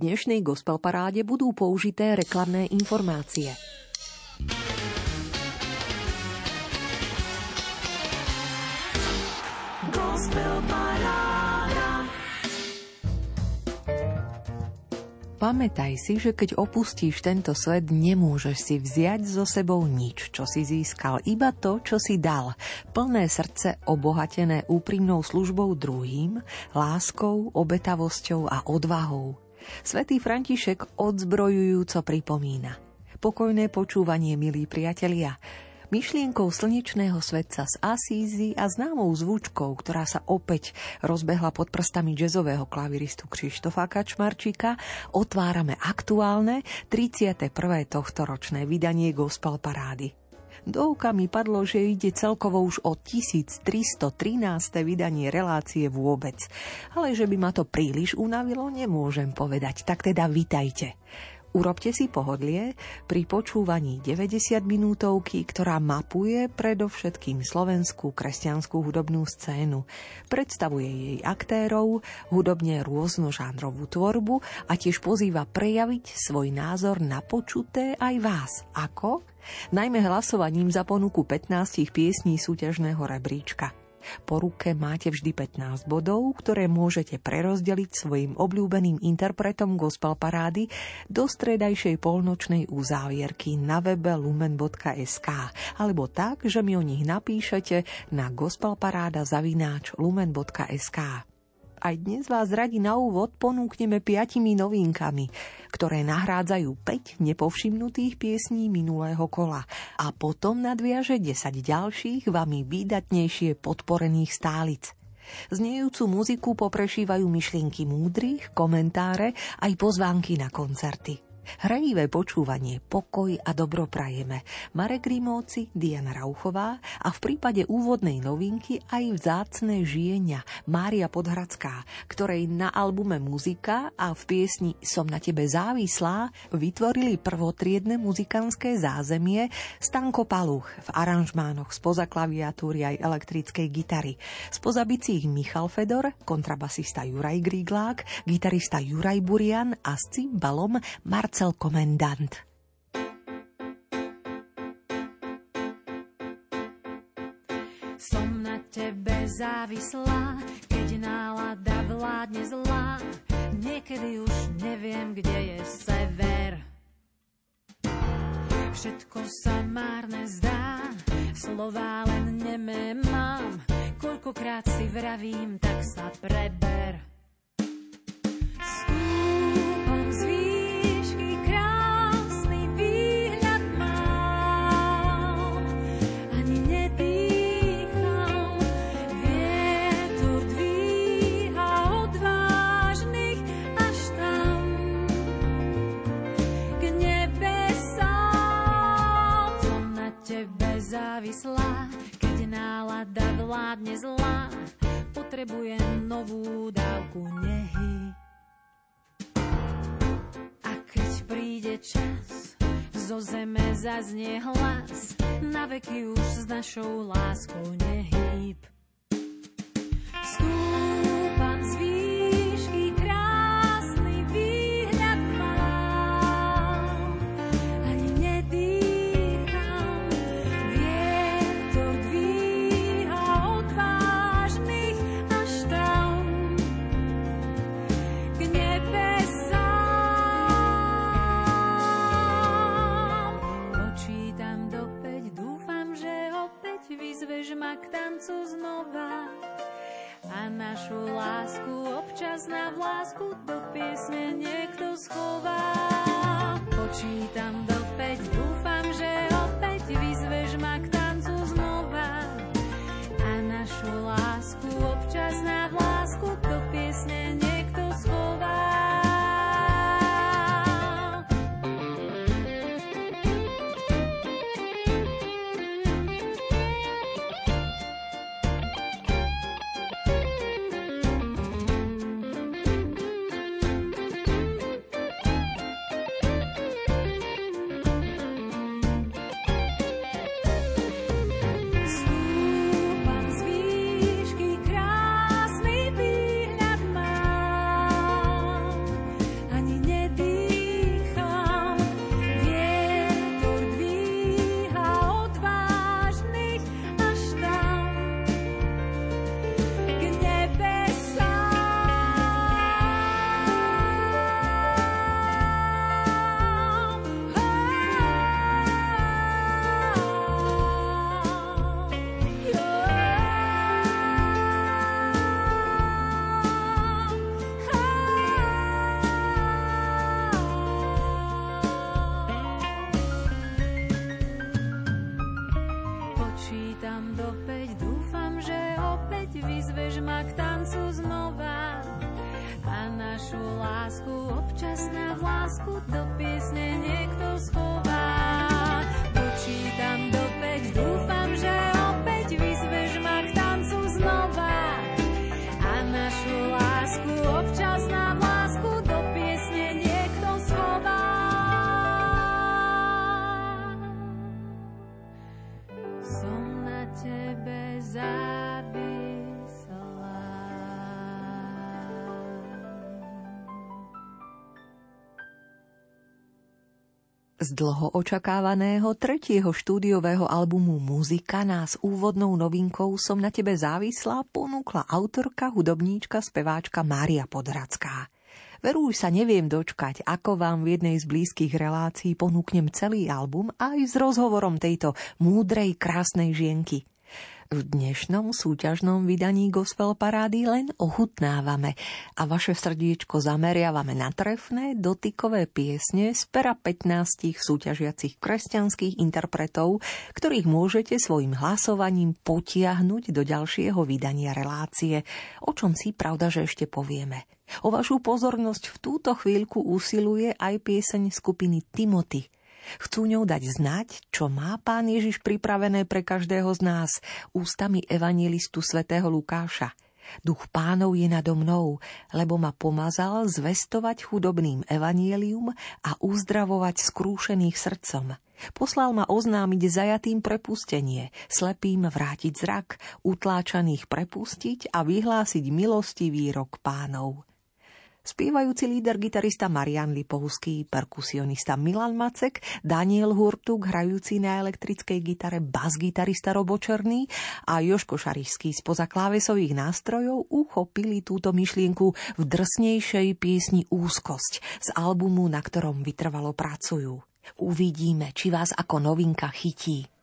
dnešnej gospel paráde budú použité reklamné informácie. Pamätaj si, že keď opustíš tento svet, nemôžeš si vziať so sebou nič, čo si získal, iba to, čo si dal. Plné srdce obohatené úprimnou službou druhým, láskou, obetavosťou a odvahou. Svetý František odzbrojujúco pripomína. Pokojné počúvanie, milí priatelia, myšlienkou slnečného svetca z Asízy a známou zvučkou, ktorá sa opäť rozbehla pod prstami jazzového klaviristu Krištofa Kačmarčíka, otvárame aktuálne 31. tohto ročné vydanie Gospel Parády. Do oka mi padlo, že ide celkovo už o 1313. vydanie relácie vôbec. Ale že by ma to príliš unavilo, nemôžem povedať. Tak teda vitajte. Urobte si pohodlie pri počúvaní 90 minútovky, ktorá mapuje predovšetkým slovenskú kresťanskú hudobnú scénu. Predstavuje jej aktérov, hudobne rôznožánrovú tvorbu a tiež pozýva prejaviť svoj názor na počuté aj vás. Ako? Najmä hlasovaním za ponuku 15 piesní súťažného rebríčka. Po ruke máte vždy 15 bodov, ktoré môžete prerozdeliť svojim obľúbeným interpretom gospel parády do stredajšej polnočnej uzávierky na webe lumen.sk alebo tak, že mi o nich napíšete na gospelparáda zavináč lumen.sk. Aj dnes vás radi na úvod ponúkneme piatimi novinkami, ktoré nahrádzajú 5 nepovšimnutých piesní minulého kola a potom nadviaže 10 ďalších vami výdatnejšie podporených stálic. Znejúcu muziku poprešívajú myšlienky múdrych, komentáre aj pozvánky na koncerty. Hrajivé počúvanie, pokoj a dobro prajeme. Marek Rimóci, Diana Rauchová a v prípade úvodnej novinky aj vzácne žienia Mária Podhradská, ktorej na albume Muzika a v piesni Som na tebe závislá vytvorili prvotriedne muzikánske zázemie Stanko Paluch v aranžmánoch spoza klaviatúry aj elektrickej gitary. Spoza bicích Michal Fedor, kontrabasista Juraj Gríglák, gitarista Juraj Burian a s cymbalom Marcel Marcel Komendant. Som na tebe závislá, keď nálada vládne zlá. Niekedy už neviem, kde je sever. Všetko sa márne zdá, slová len nemé mám. Koľkokrát si vravím, tak sa preber. Závislá, keď nálada vládne zlá, potrebujem novú dávku nehy. A keď príde čas, zo zeme zaznie hlas, na veky už s našou láskou nehýb. povež ma k tancu znova. A našu lásku občas na vlásku do piesne niekto schová. Počítam do päť, dúfam, že opäť vyzveš ma k tancu znova. A našu lásku občas na vlásku do piesne niekto k tancu znova a našu lásku občas na vlásku do piesne niekto schová. Počítam do 5, do Z dlho očakávaného tretieho štúdiového albumu Muzika nás úvodnou novinkou Som na tebe závislá ponúkla autorka, hudobníčka, speváčka Mária Podhradská. Veruj sa neviem dočkať, ako vám v jednej z blízkych relácií ponúknem celý album aj s rozhovorom tejto múdrej, krásnej žienky. V dnešnom súťažnom vydaní Gospel Parády len ochutnávame a vaše srdiečko zameriavame na trefné, dotykové piesne z pera 15 súťažiacich kresťanských interpretov, ktorých môžete svojim hlasovaním potiahnuť do ďalšieho vydania relácie, o čom si pravda, že ešte povieme. O vašu pozornosť v túto chvíľku usiluje aj pieseň skupiny Timothy – Chcú ňou dať znať, čo má pán Ježiš pripravené pre každého z nás ústami evangelistu svätého Lukáša. Duch pánov je nado mnou, lebo ma pomazal zvestovať chudobným evanielium a uzdravovať skrúšených srdcom. Poslal ma oznámiť zajatým prepustenie, slepým vrátiť zrak, utláčaných prepustiť a vyhlásiť milostivý rok pánov. Spievajúci líder gitarista Marian Lipovský, perkusionista Milan Macek, Daniel Hurtuk, hrajúci na elektrickej gitare bas-gitarista Robočerný a Joško Šarišský spoza klávesových nástrojov uchopili túto myšlienku v drsnejšej piesni Úzkosť z albumu, na ktorom vytrvalo pracujú. Uvidíme, či vás ako novinka chytí.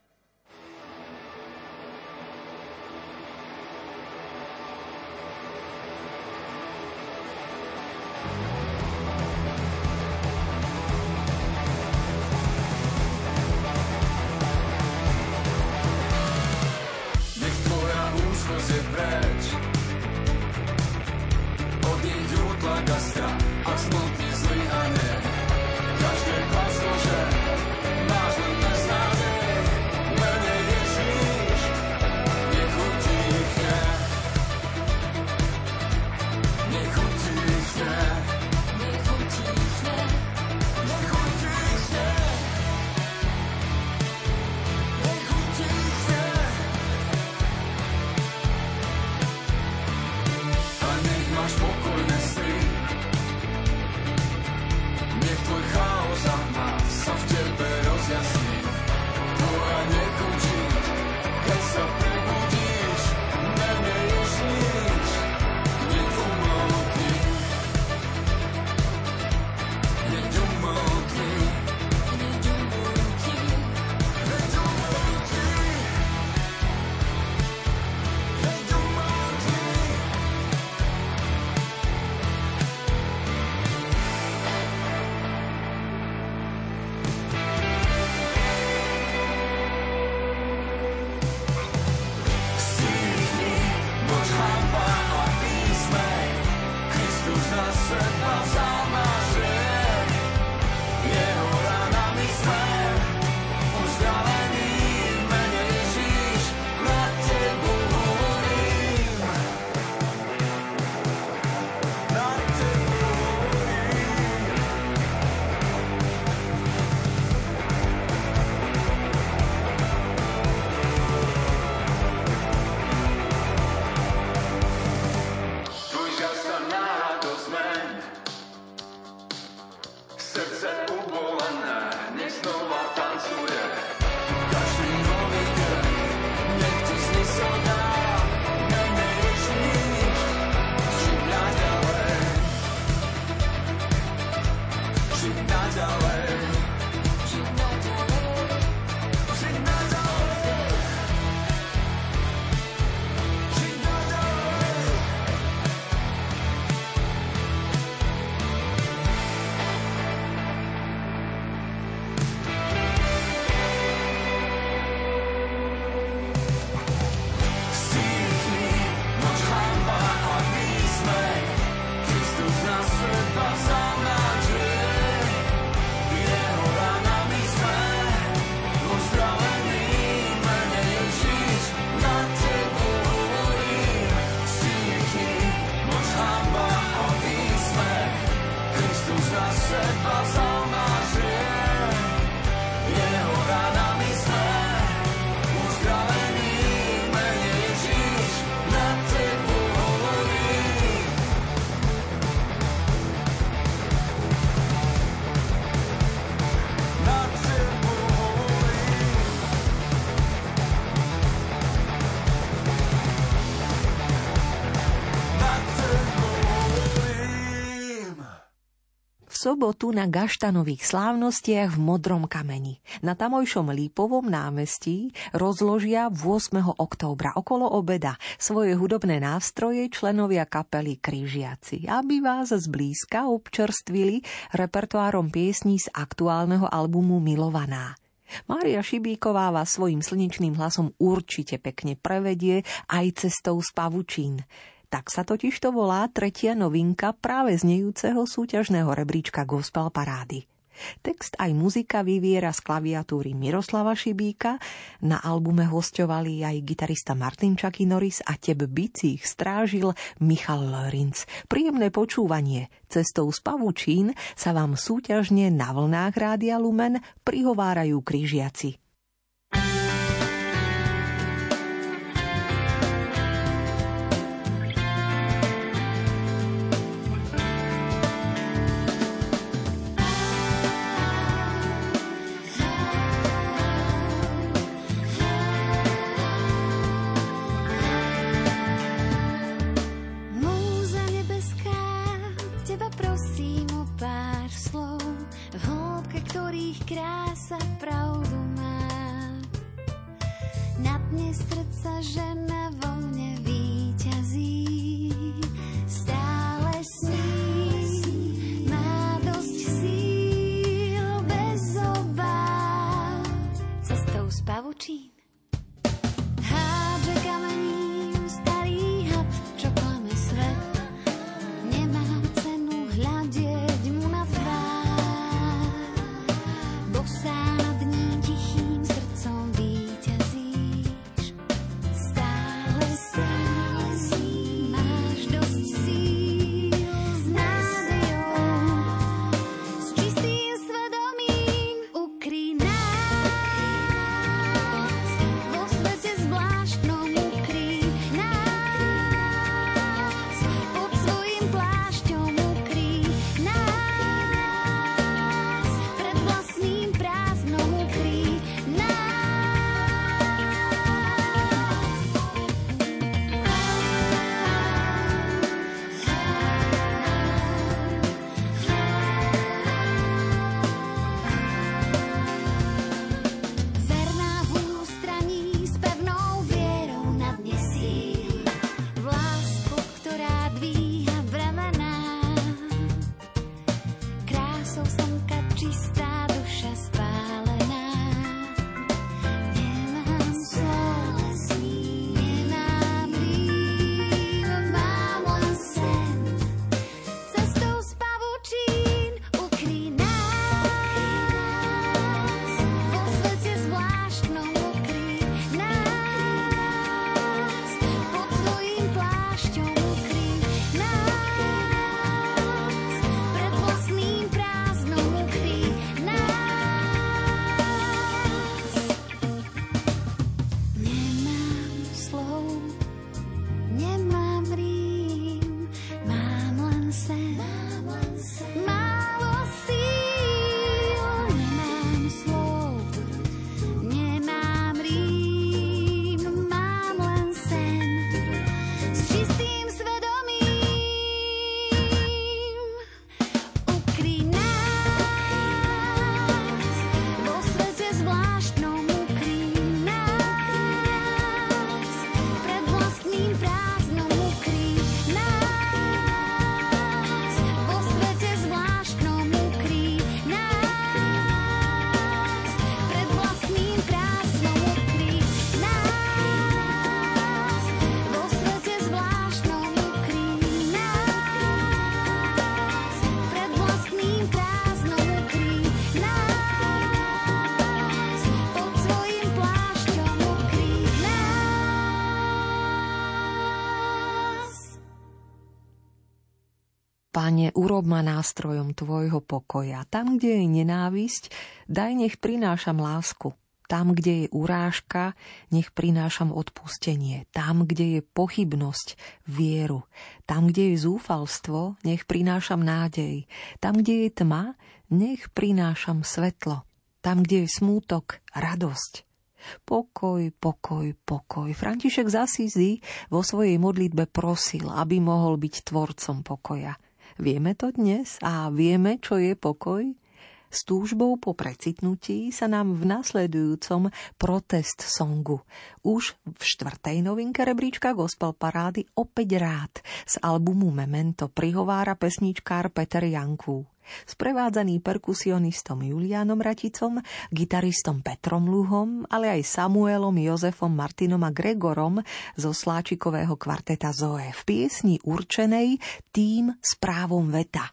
Sobotu na gaštanových slávnostiach v Modrom kameni. Na tamojšom Lípovom námestí rozložia 8. októbra okolo obeda svoje hudobné nástroje členovia kapely Kryžiaci, aby vás zblízka občerstvili repertoárom piesní z aktuálneho albumu Milovaná. Mária Šibíková vás svojim slnečným hlasom určite pekne prevedie aj cestou z pavučín. Tak sa totiž to volá tretia novinka práve znejúceho súťažného rebríčka Gospel Parády. Text aj muzika vyviera z klaviatúry Miroslava Šibíka, na albume hostovali aj gitarista Martin Čaky Norris a teb bicích strážil Michal Lorinc. Príjemné počúvanie. Cestou z pavučín sa vám súťažne na vlnách Rádia Lumen prihovárajú križiaci. Pane, urob ma nástrojom Tvojho pokoja. Tam, kde je nenávisť, daj nech prinášam lásku. Tam, kde je urážka, nech prinášam odpustenie. Tam, kde je pochybnosť, vieru. Tam, kde je zúfalstvo, nech prinášam nádej. Tam, kde je tma, nech prinášam svetlo. Tam, kde je smútok, radosť. Pokoj, pokoj, pokoj. František z Asízy vo svojej modlitbe prosil, aby mohol byť tvorcom pokoja – Vieme to dnes a vieme, čo je pokoj? S túžbou po precitnutí sa nám v nasledujúcom protest songu už v štvrtej novinke rebríčka Gospel Parády opäť rád z albumu Memento prihovára pesničkár Peter Janku. Sprevádzaný perkusionistom Juliánom Raticom, gitaristom Petrom Luhom, ale aj Samuelom, Jozefom, Martinom a Gregorom zo Sláčikového kvarteta Zoe v piesni určenej tým správom veta.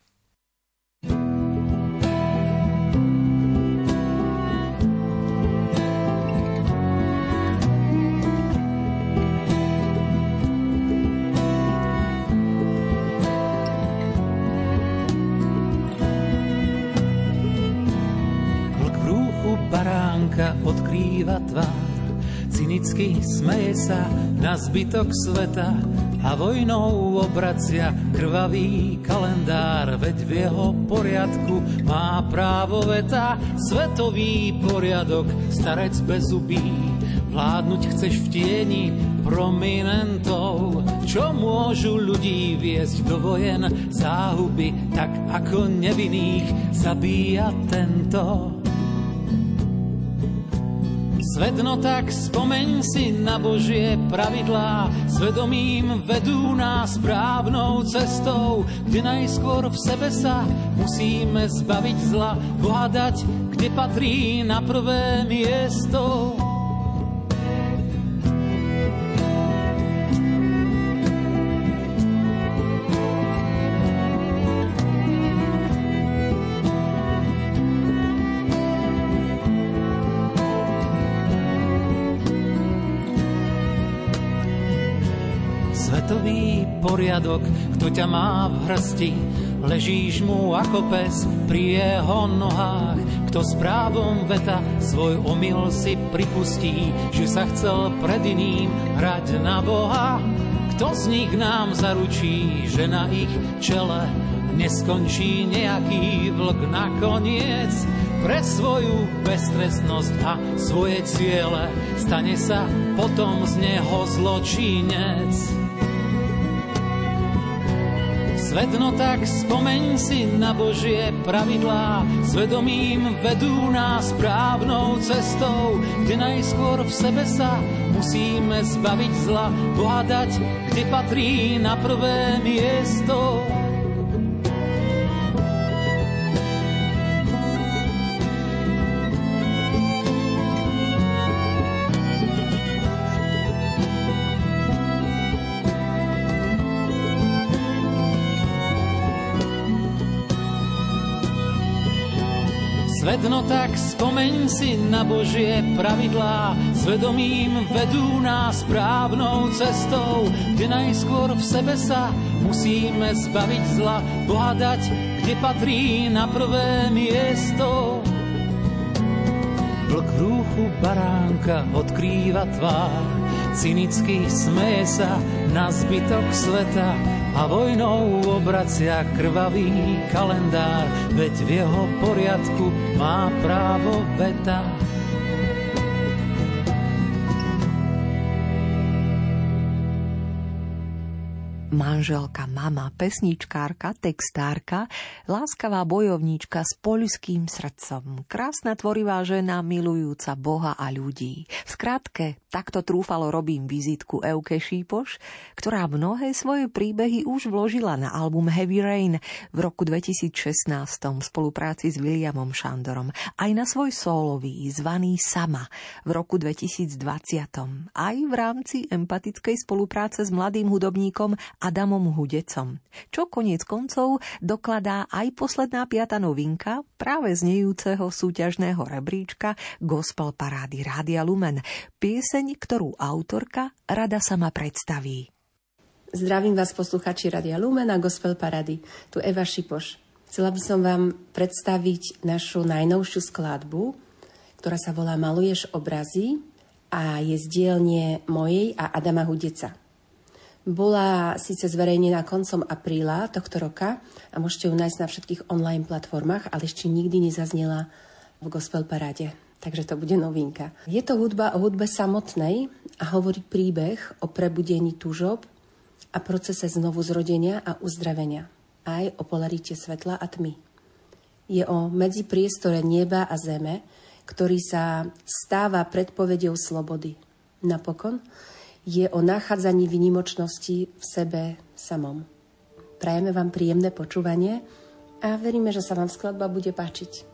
Baránka odkrýva tvár. Cynicky smeje sa na zbytok sveta a vojnou obracia krvavý kalendár, veď v jeho poriadku má právo veta, svetový poriadok, starec bez zubí. Vládnuť chceš v tieni prominentov, čo môžu ľudí viesť do vojen záhuby, tak ako nevinných zabíja tento. Svet no tak spomeň si na Božie pravidlá, svedomím vedú nás správnou cestou, kde najskôr v sebe sa musíme zbaviť zla, pohádať, kde patrí na prvé miesto. Poriadok, kto ťa má v hrsti. Ležíš mu ako pes pri jeho nohách, kto s právom veta svoj omyl si pripustí, že sa chcel pred iným hrať na Boha. Kto z nich nám zaručí, že na ich čele neskončí nejaký vlk nakoniec? Pre svoju beztrestnosť a svoje ciele stane sa potom z neho zločinec. Svet no tak spomeň si na Božie pravidlá, svedomím vedú nás správnou cestou, kde najskôr v sebe sa musíme zbaviť zla, pohádať, kde patrí na prvé miesto. Svet no tak spomeň si na Božie pravidlá, svedomím vedú nás správnou cestou, kde najskôr v sebe sa musíme zbaviť zla, pohádať, kde patrí na prvé miesto. Vlk v rúchu baránka odkrýva tvár, cynicky smeje sa na zbytok sveta, a vojnou obracia krvavý kalendár, veď v jeho poriadku má právo veta. Manželka, mama, pesničkárka, textárka, láskavá bojovníčka s poľským srdcom, krásna tvorivá žena, milujúca Boha a ľudí. V skratke, takto trúfalo robím vizitku Euke Šípoš, ktorá mnohé svoje príbehy už vložila na album Heavy Rain v roku 2016 v spolupráci s Williamom Šandorom, aj na svoj solový, zvaný Sama v roku 2020, aj v rámci empatickej spolupráce s mladým hudobníkom Adamom Hudecom, čo koniec koncov dokladá aj posledná piata novinka práve znejúceho súťažného rebríčka Gospel Parády Rádia Lumen, pieseň, ktorú autorka rada sama predstaví. Zdravím vás posluchači Radia Lumen a Gospel Parady. Tu Eva Šipoš. Chcela by som vám predstaviť našu najnovšiu skladbu, ktorá sa volá Maluješ obrazy a je z mojej a Adama Hudeca. Bola síce zverejnená koncom apríla tohto roka a môžete ju nájsť na všetkých online platformách, ale ešte nikdy nezaznela v Gospel Paráde. Takže to bude novinka. Je to hudba o hudbe samotnej a hovorí príbeh o prebudení túžob a procese znovu zrodenia a uzdravenia. aj o polarite svetla a tmy. Je o medzipriestore neba a zeme, ktorý sa stáva predpovedou slobody. Napokon je o nachádzaní vynimočnosti v sebe samom. Prajeme vám príjemné počúvanie a veríme, že sa vám skladba bude páčiť.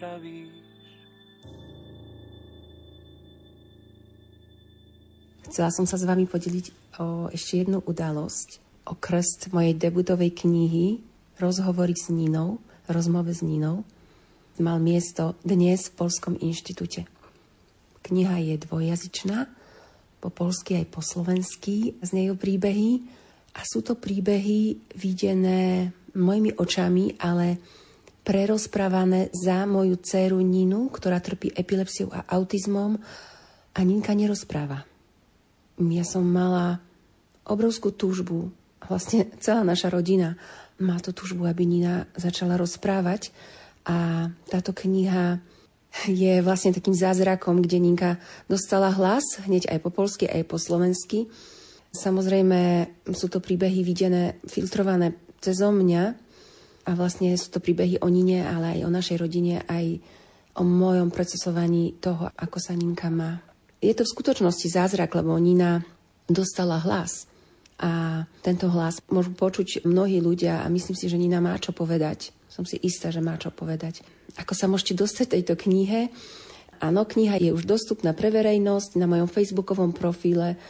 uzdravíš. Chcela som sa s vami podeliť o ešte jednu udalosť, o krst mojej debutovej knihy Rozhovory s Nínou, rozmove s Nínou. Mal miesto dnes v Polskom inštitúte. Kniha je dvojazyčná, po polsky aj po slovensky, z nej príbehy a sú to príbehy videné mojimi očami, ale prerozprávané za moju dceru Ninu, ktorá trpí epilepsiou a autizmom. A Ninka nerozpráva. Ja som mala obrovskú túžbu, vlastne celá naša rodina má tú túžbu, aby Nina začala rozprávať. A táto kniha je vlastne takým zázrakom, kde Ninka dostala hlas, hneď aj po polsky, aj po slovensky. Samozrejme sú to príbehy videné, filtrované cez mňa a vlastne sú to príbehy o Nine, ale aj o našej rodine, aj o mojom procesovaní toho, ako sa Ninka má. Je to v skutočnosti zázrak, lebo Nina dostala hlas a tento hlas môžu počuť mnohí ľudia a myslím si, že Nina má čo povedať. Som si istá, že má čo povedať. Ako sa môžete dostať tejto knihe? Áno, kniha je už dostupná pre verejnosť na mojom facebookovom profile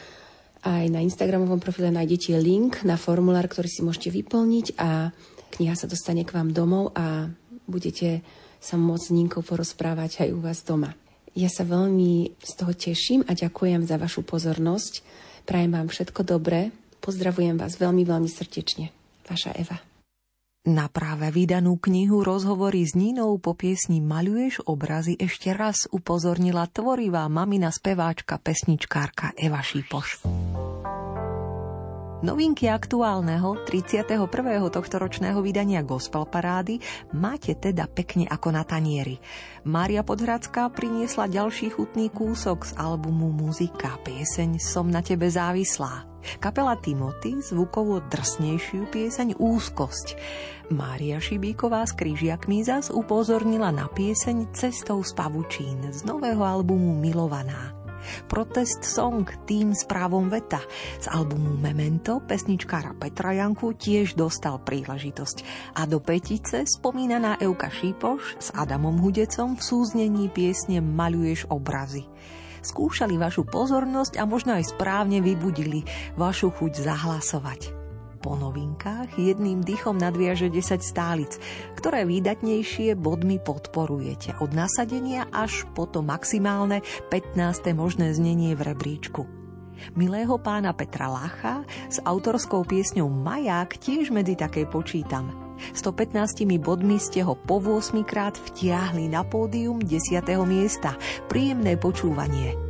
aj na Instagramovom profile nájdete link na formulár, ktorý si môžete vyplniť a kniha sa dostane k vám domov a budete sa môcť s Ninkou porozprávať aj u vás doma. Ja sa veľmi z toho teším a ďakujem za vašu pozornosť. Prajem vám všetko dobré. Pozdravujem vás veľmi, veľmi srdečne. Vaša Eva. Na práve vydanú knihu Rozhovory s Nínou po piesni Maľuješ obrazy ešte raz upozornila tvorivá mamina speváčka pesničkárka Eva Šípoš. Novinky aktuálneho 31. tohto ročného vydania Gospel Parády máte teda pekne ako na tanieri. Mária Podhradská priniesla ďalší chutný kúsok z albumu Muzika, pieseň Som na tebe závislá. Kapela Timothy zvukovo drsnejšiu pieseň Úzkosť. Mária Šibíková z Kryžiakmi zas upozornila na pieseň Cestou z pavučín z nového albumu Milovaná. Protest song tým s právom veta. Z albumu Memento pesničkára Petra Janku tiež dostal príležitosť. A do petice spomínaná Euka Šípoš s Adamom Hudecom v súznení piesne Maluješ obrazy. Skúšali vašu pozornosť a možno aj správne vybudili vašu chuť zahlasovať po novinkách jedným dychom nadviaže 10 stálic, ktoré výdatnejšie bodmi podporujete od nasadenia až po to maximálne 15. možné znenie v rebríčku. Milého pána Petra Lacha s autorskou piesňou Maják tiež medzi také počítam. 115 bodmi ste ho po 8 krát vtiahli na pódium 10. miesta. Príjemné počúvanie.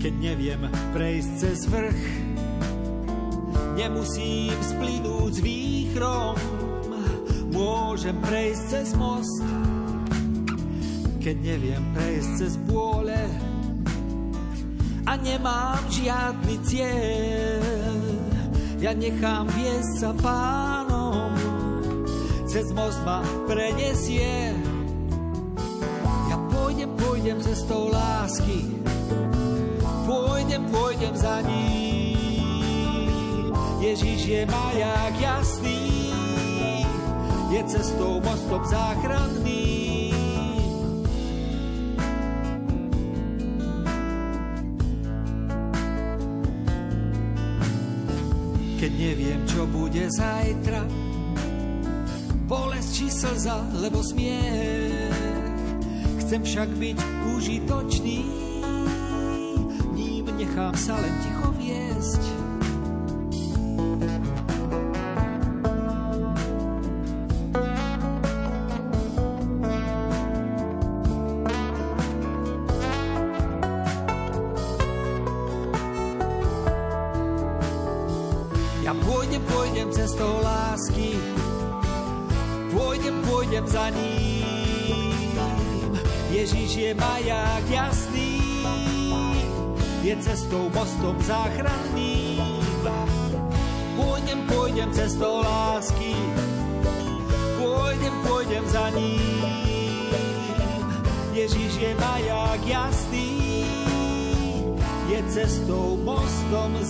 keď neviem prejsť cez vrch. Nemusím splínuť s výchrom, môžem prejsť cez most. Keď neviem prejsť cez bôle a nemám žiadny cieľ, ja nechám viesť sa pánom, cez most ma prenesie pôjdem cestou lásky, pôjdem, pôjdem za ním. Ježiš je maják jasný, je cestou mostom záchranný. Keď neviem, čo bude zajtra, bolesť či slza, lebo smiech Chcem však byť užitočný, nechám sa len ticho viesť.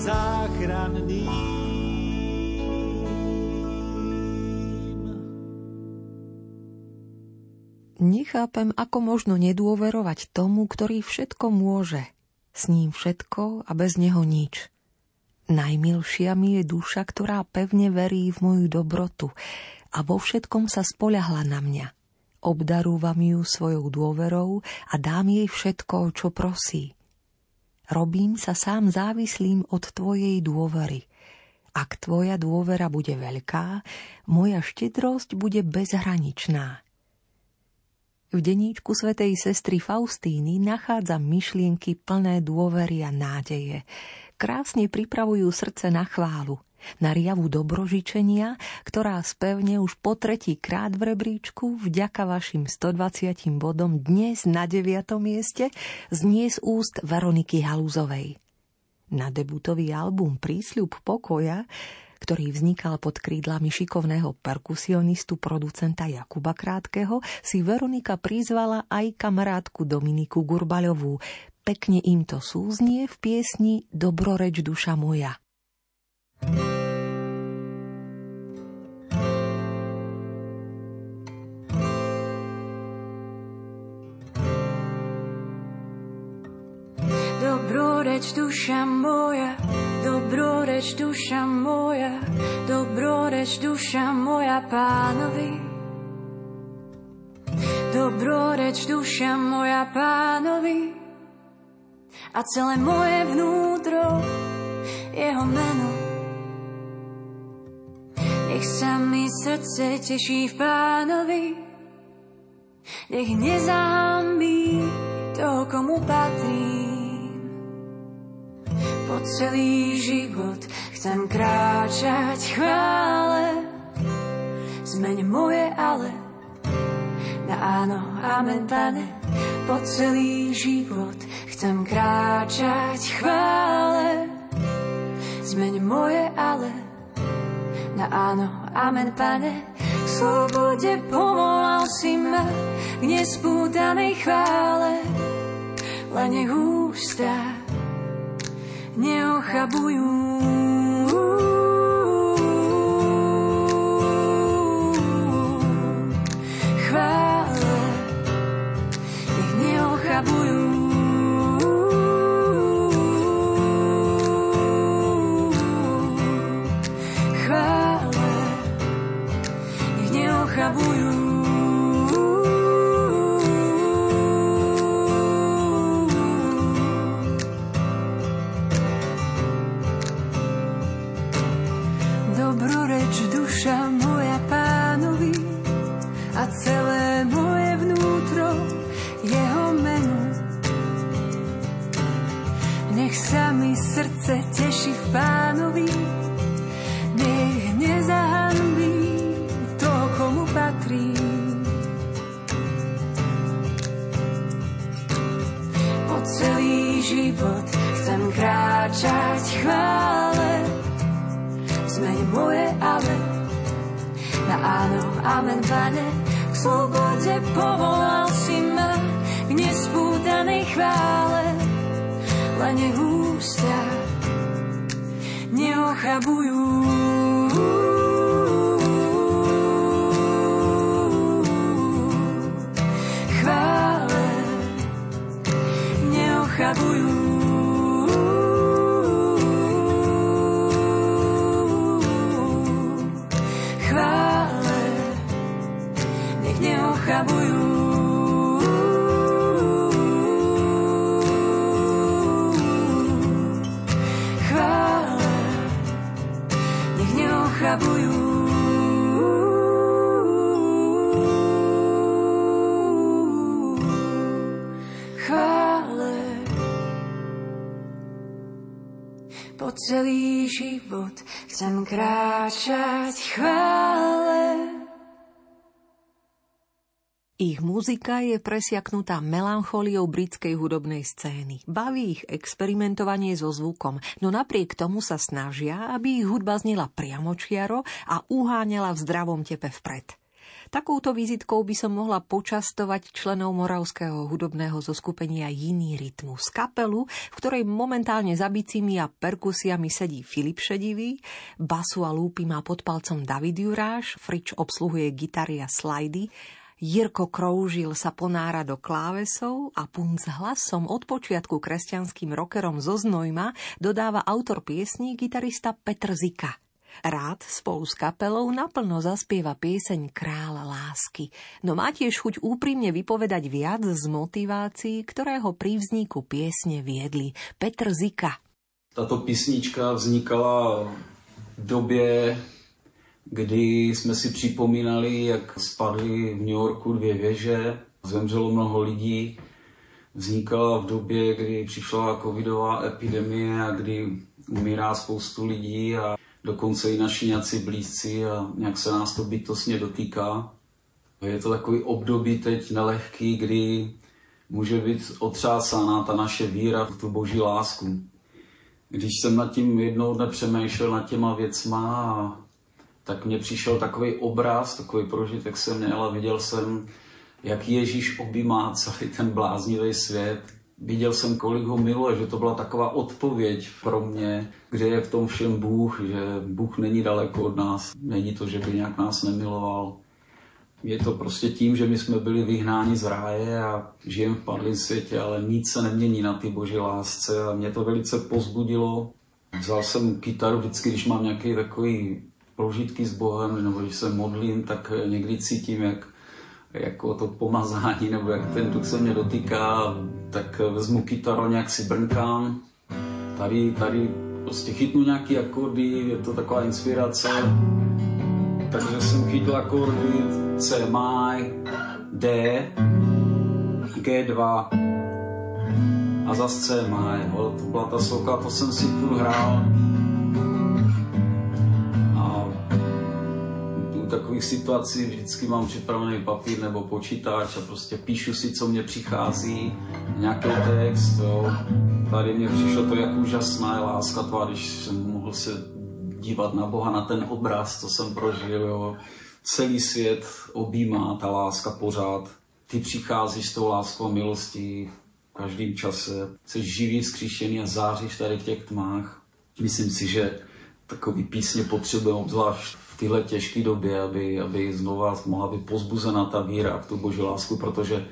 Záchranným. Nechápem, ako možno nedôverovať tomu, ktorý všetko môže. S ním všetko a bez neho nič. Najmilšia mi je duša, ktorá pevne verí v moju dobrotu a vo všetkom sa spoľahla na mňa. Obdarúvam ju svojou dôverou a dám jej všetko, čo prosí. Robím sa sám závislým od tvojej dôvery. Ak tvoja dôvera bude veľká, moja štedrosť bude bezhraničná. V deníčku svetej sestry Faustíny nachádza myšlienky plné dôvery a nádeje. Krásne pripravujú srdce na chválu, na riavu dobrožičenia, ktorá spevne už po tretí krát v rebríčku vďaka vašim 120 bodom dnes na 9. mieste znie z úst Veroniky Halúzovej. Na debutový album Prísľub pokoja ktorý vznikal pod krídlami šikovného perkusionistu producenta Jakuba Krátkeho, si Veronika prizvala aj kamarátku Dominiku Gurbaľovú. Pekne im to súznie v piesni Dobroreč duša moja. Dobro Dobroreč duša moja, dobroreč duša moja, dobroreč duša moja pánovi. Dobroreč duša moja pánovi a celé moje vnútro jeho meno. Nech sa mi srdce teší v pánovi, nech nezahambí toho, komu patrím. Po celý život chcem kráčať chvále, zmeň moje ale. Na áno, amen, pane. Po celý život chcem kráčať chvále, zmeň moje ale na áno, amen, pane. Slobode povolal si ma k nespútanej chvále, len nech ústa neochabujú. Pánovi, nech nezahanbí to, komu patrí. Po celý život chcem kráčať chvále, zmeň moje ale na áno, amen, pane. K slobode povolal si ma k nespútanej chvále, len nech ústa neochabujú. Chvále neochabujú. Kráčať chvále. Ich muzika je presiaknutá melanchóliou britskej hudobnej scény. Baví ich experimentovanie so zvukom, no napriek tomu sa snažia, aby ich hudba znela priamočiaro a uháňala v zdravom tepe vpred. Takouto vizitkou by som mohla počastovať členov moravského hudobného zoskupenia Jiný rytmus. Kapelu, v ktorej momentálne za bicimi a perkusiami sedí Filip Šedivý, basu a lúpy má pod palcom David Juráš, Frič obsluhuje gitary a slajdy, Jirko Kroužil sa ponára do klávesov a punc hlasom od počiatku kresťanským rockerom zo Znojma dodáva autor piesní gitarista Petr Zika. Rád spolu s kapelou naplno zaspieva pieseň Kráľa lásky, no má tiež chuť úprimne vypovedať viac z motivácií, ktoré ho pri vzniku piesne viedli. Petr Zika. Tato písnička vznikala v době, kdy jsme si připomínali, jak spadly v New Yorku dvě věže, zemřelo mnoho lidí. Vznikala v době, kdy přišla covidová epidemie a kdy umírá spoustu lidí a dokonce i naši nějací blízci a nějak se nás to bytostně dotýká. Je to takový období teď nelehký, kdy může být otřásána ta naše víra v tu boží lásku. Když jsem nad tím jednou dne přemýšlel nad těma věcma, a tak mně přišel takový obraz, takový prožitek jsem měl a viděl jsem, jak Ježíš objímá celý ten bláznivý svět. Viděl jsem, kolik ho miluje, že to byla taková odpověď pro mě, kde je v tom všem Bůh, že Bůh není daleko od nás, není to, že by nějak nás nemiloval. Je to prostě tím, že my jsme byli vyhnáni z ráje a žijeme v padlém světě, ale nic se nemění na ty boží lásce a mě to velice pozbudilo. Vzal jsem kytaru vždycky, když mám nějaký takový prožitky s Bohem, nebo když se modlím, tak někdy cítím, jak jako to pomazání, nebo jak ten duch se mě dotýká, tak vezmu kytaru, nějak si brnkám. Tady, tady prostě chytnu nějaký akordy, je to taková inspirace. Takže jsem chytil akordy C maj, D, G2 a zase C maj. To byla ta sloka, to jsem si tu hrál. Takových situací vždycky mám připravený papír nebo počítač a prostě píšu si, co mě přichází, nějaký text, jo. Tady mě přišlo to, jak úžasná je láska tvá, když jsem mohl se dívat na Boha, na ten obraz, co jsem prožil, jo. Celý svět objímá ta láska pořád. Ty přicházíš s tou láskou a milostí v každém čase. Jsi živý, zkříšený a záříš tady v těch tmách. Myslím si, že takový písně potřebujeme obzvlášť téhle těžké době, aby, aby znova mohla být pozbuzena ta víra v tu boží lásku, protože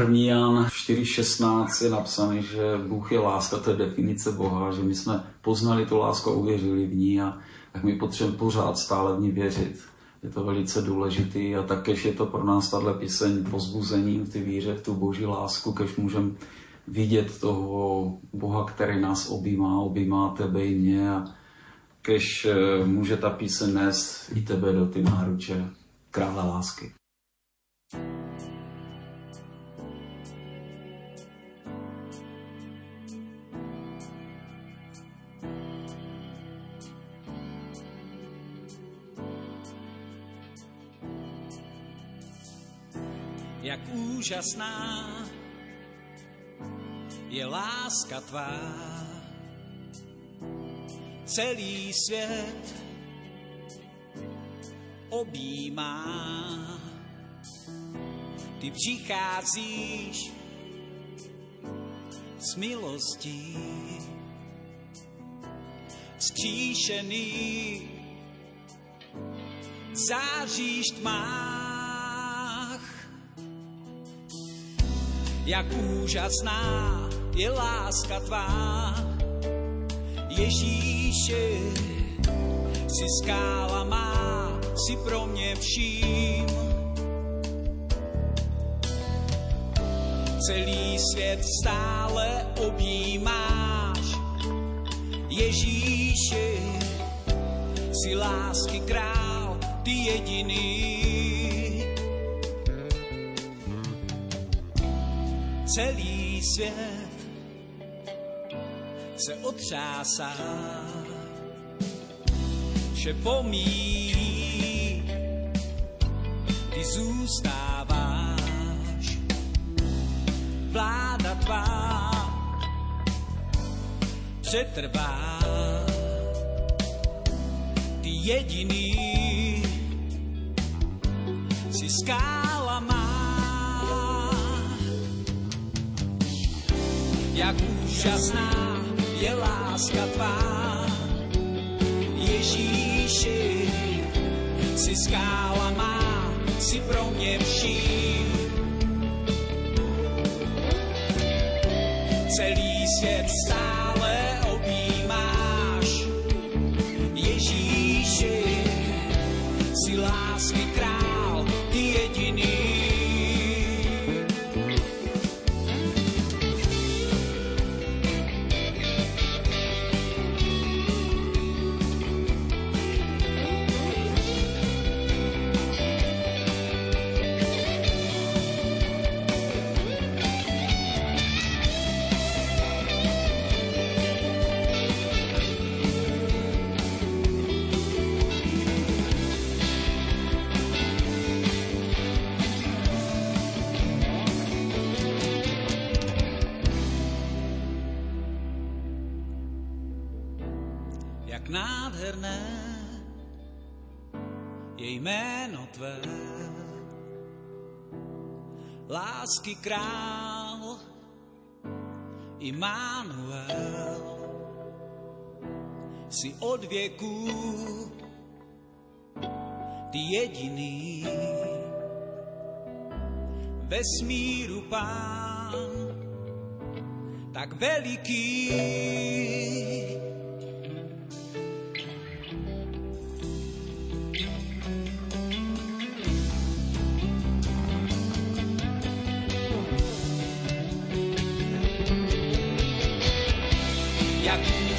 1. Jan 4.16 je napsaný, že Bůh je láska, to je definice Boha, že my jsme poznali tu lásku a uvěřili v ní a tak my potřebujeme pořád stále v ní věřit. Je to velice důležitý a takéž je to pro nás tahle píseň pozbuzením v ty víře, v tu boží lásku, kež můžeme vidět toho Boha, který nás objímá, objímá tebe i mě a kež eh, může ta píseň nést i tebe do ty náruče krále lásky. Jak úžasná je láska tvá celý svět objímá. Ty přicházíš s milostí, skříšený, záříš tmách. Jak úžasná je láska tvá, Ježíše, si skála má, si pro mě vším. Celý svět stále objímáš, Ježíše, si lásky král, ty jediný. Celý svět se otřásá, že pomí, ty zůstáváš, vláda tvá přetrvá, ty jediný si skála má. Jak úžasná je láska tvá. Ježíši, si skála má, si pro mě vším. Celý svět stále Lásky král, Immanuel, si od věků ty jediný. vesmíru pán, tak veľký.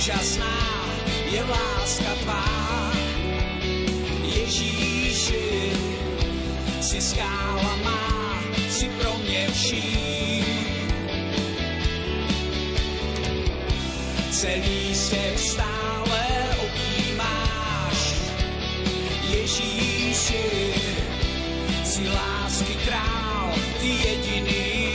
Jak účasná je láska tvá, Ježíši, si skála má, si pro mě vším. Celý svět stále objímáš, Ježíši, si lásky král, ty jediný.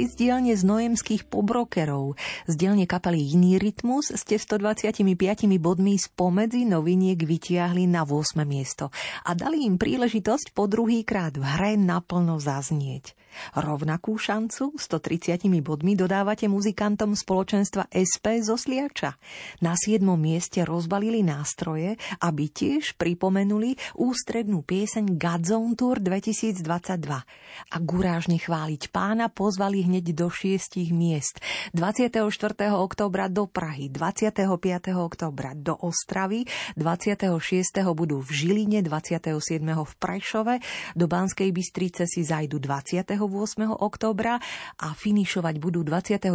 Lásky z dielne z nojemských pobrokerov. Z dielne kapely Iný rytmus ste 125 bodmi spomedzi noviniek vytiahli na 8. miesto a dali im príležitosť po druhý krát v hre naplno zaznieť. Rovnakú šancu 130 bodmi dodávate muzikantom spoločenstva SP zo Sliača. Na 7. mieste rozbalili nástroje, aby tiež pripomenuli ústrednú pieseň Godzone Tour 2022. A gurážne chváliť pána pozvali hneď do šiestich miest. 24. októbra do Prahy, 25. októbra do Ostravy, 26. budú v Žiline, 27. v Prešove, do Banskej Bystrice si zajdu 20. 8. októbra a finišovať budú 29.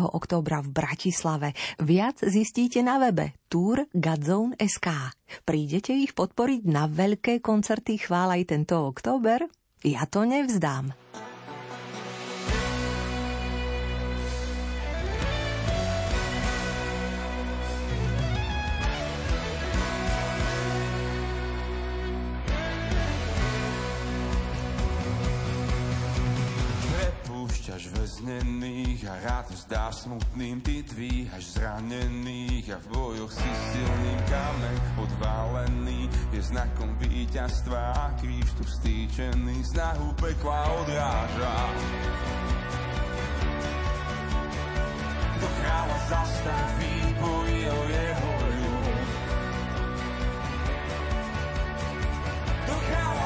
októbra v Bratislave. Viac zistíte na webe tourgadzone.sk. Prídete ich podporiť na veľké koncerty chvál aj tento október? Ja to nevzdám. Väznených a rád zdáš smutným Ty dvíhaš zranených a v bojoch si silným kameň odválený. Je znakom víťazstva a kríž tu stýčený Snahu pekla odráža. Kto kráľa zastaví, bojí o jeho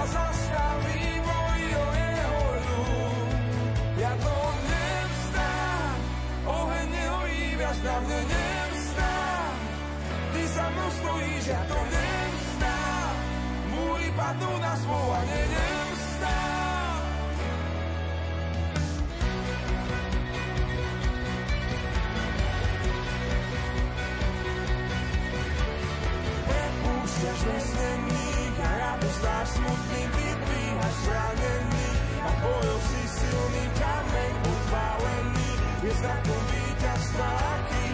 zastaví, bojí o jeho ja to viac na mne nevzdám. Ty za mnou stojíš, ja to nevzdám. Múry padnú na svoj a ne, nevzdám. Prepúšťaš vesnených a radosť dáš smutným, ty dvíhaš zranených a bojov si silný kameň odpálený. Je znakom víťazstva a kríž tu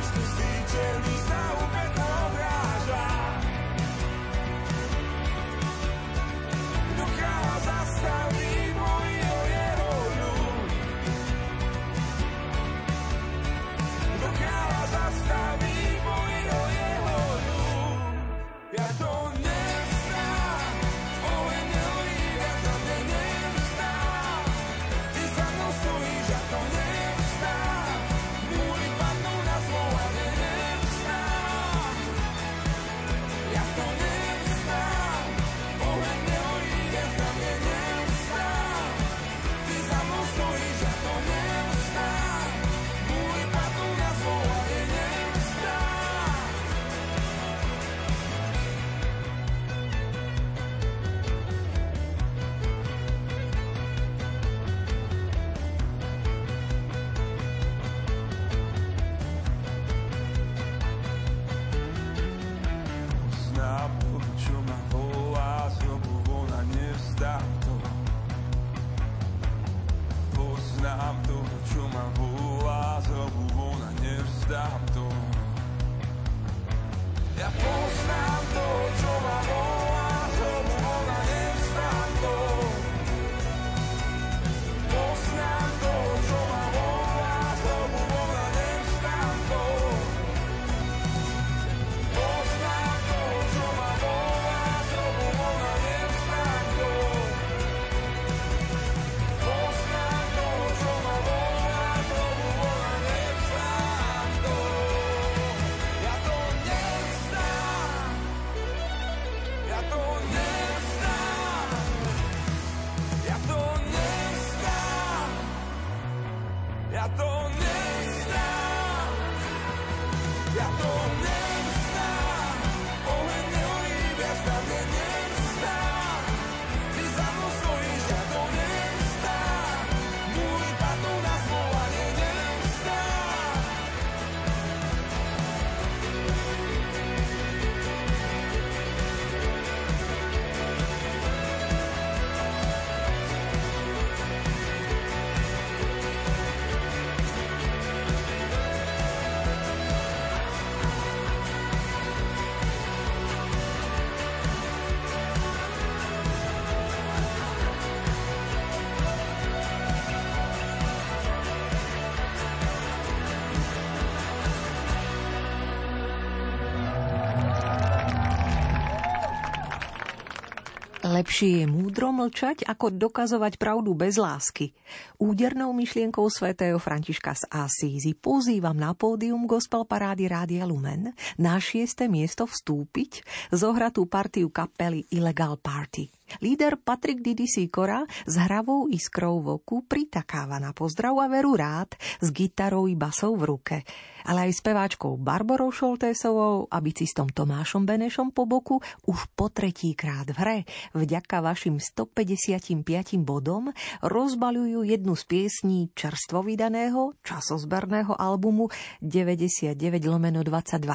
Lepšie je múdro mlčať, ako dokazovať pravdu bez lásky. Údernou myšlienkou svätého Františka z Asízy pozývam na pódium Gospel Parády Rádia Lumen na šiesté miesto vstúpiť zohratú partiu kapely Illegal Party. Líder Patrik Didi s hravou iskrou v oku pritakáva na pozdrav a veru rád s gitarou i basou v ruke. Ale aj speváčkou Barborou Šoltésovou a bicistom Tomášom Benešom po boku už po tretíkrát v hre vďaka vašim 155 bodom rozbaľujú jednu z piesní čerstvo vydaného časozberného albumu 99 lomeno 22.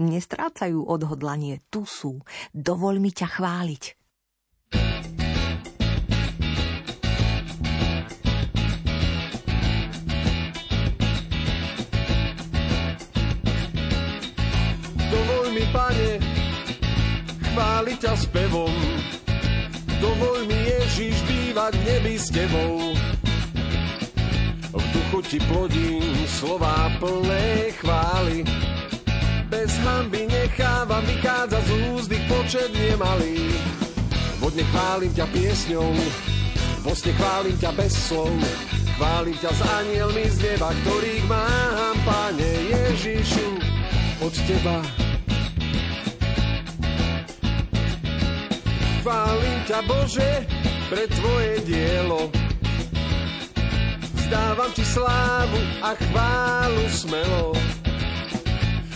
Nestrácajú odhodlanie, tu sú. Dovoľ mi ťa chváliť. Chváliť ťa spevom. Dovoľ mi, Ježiš, bývať v nebi s tebou. V duchu ti plodím slová plné chvály. Bez hamby nechávam vychádzať z úzdy počet nemalý. Vodne chválim ťa piesňou, vo sne chválim ťa bez slov. Chválim ťa s anielmi z neba, ktorých mám, Pane Ježišu, od teba. Chválim ťa, Bože, pre tvoje dielo. Vzdávam ti slávu a chválu smelo.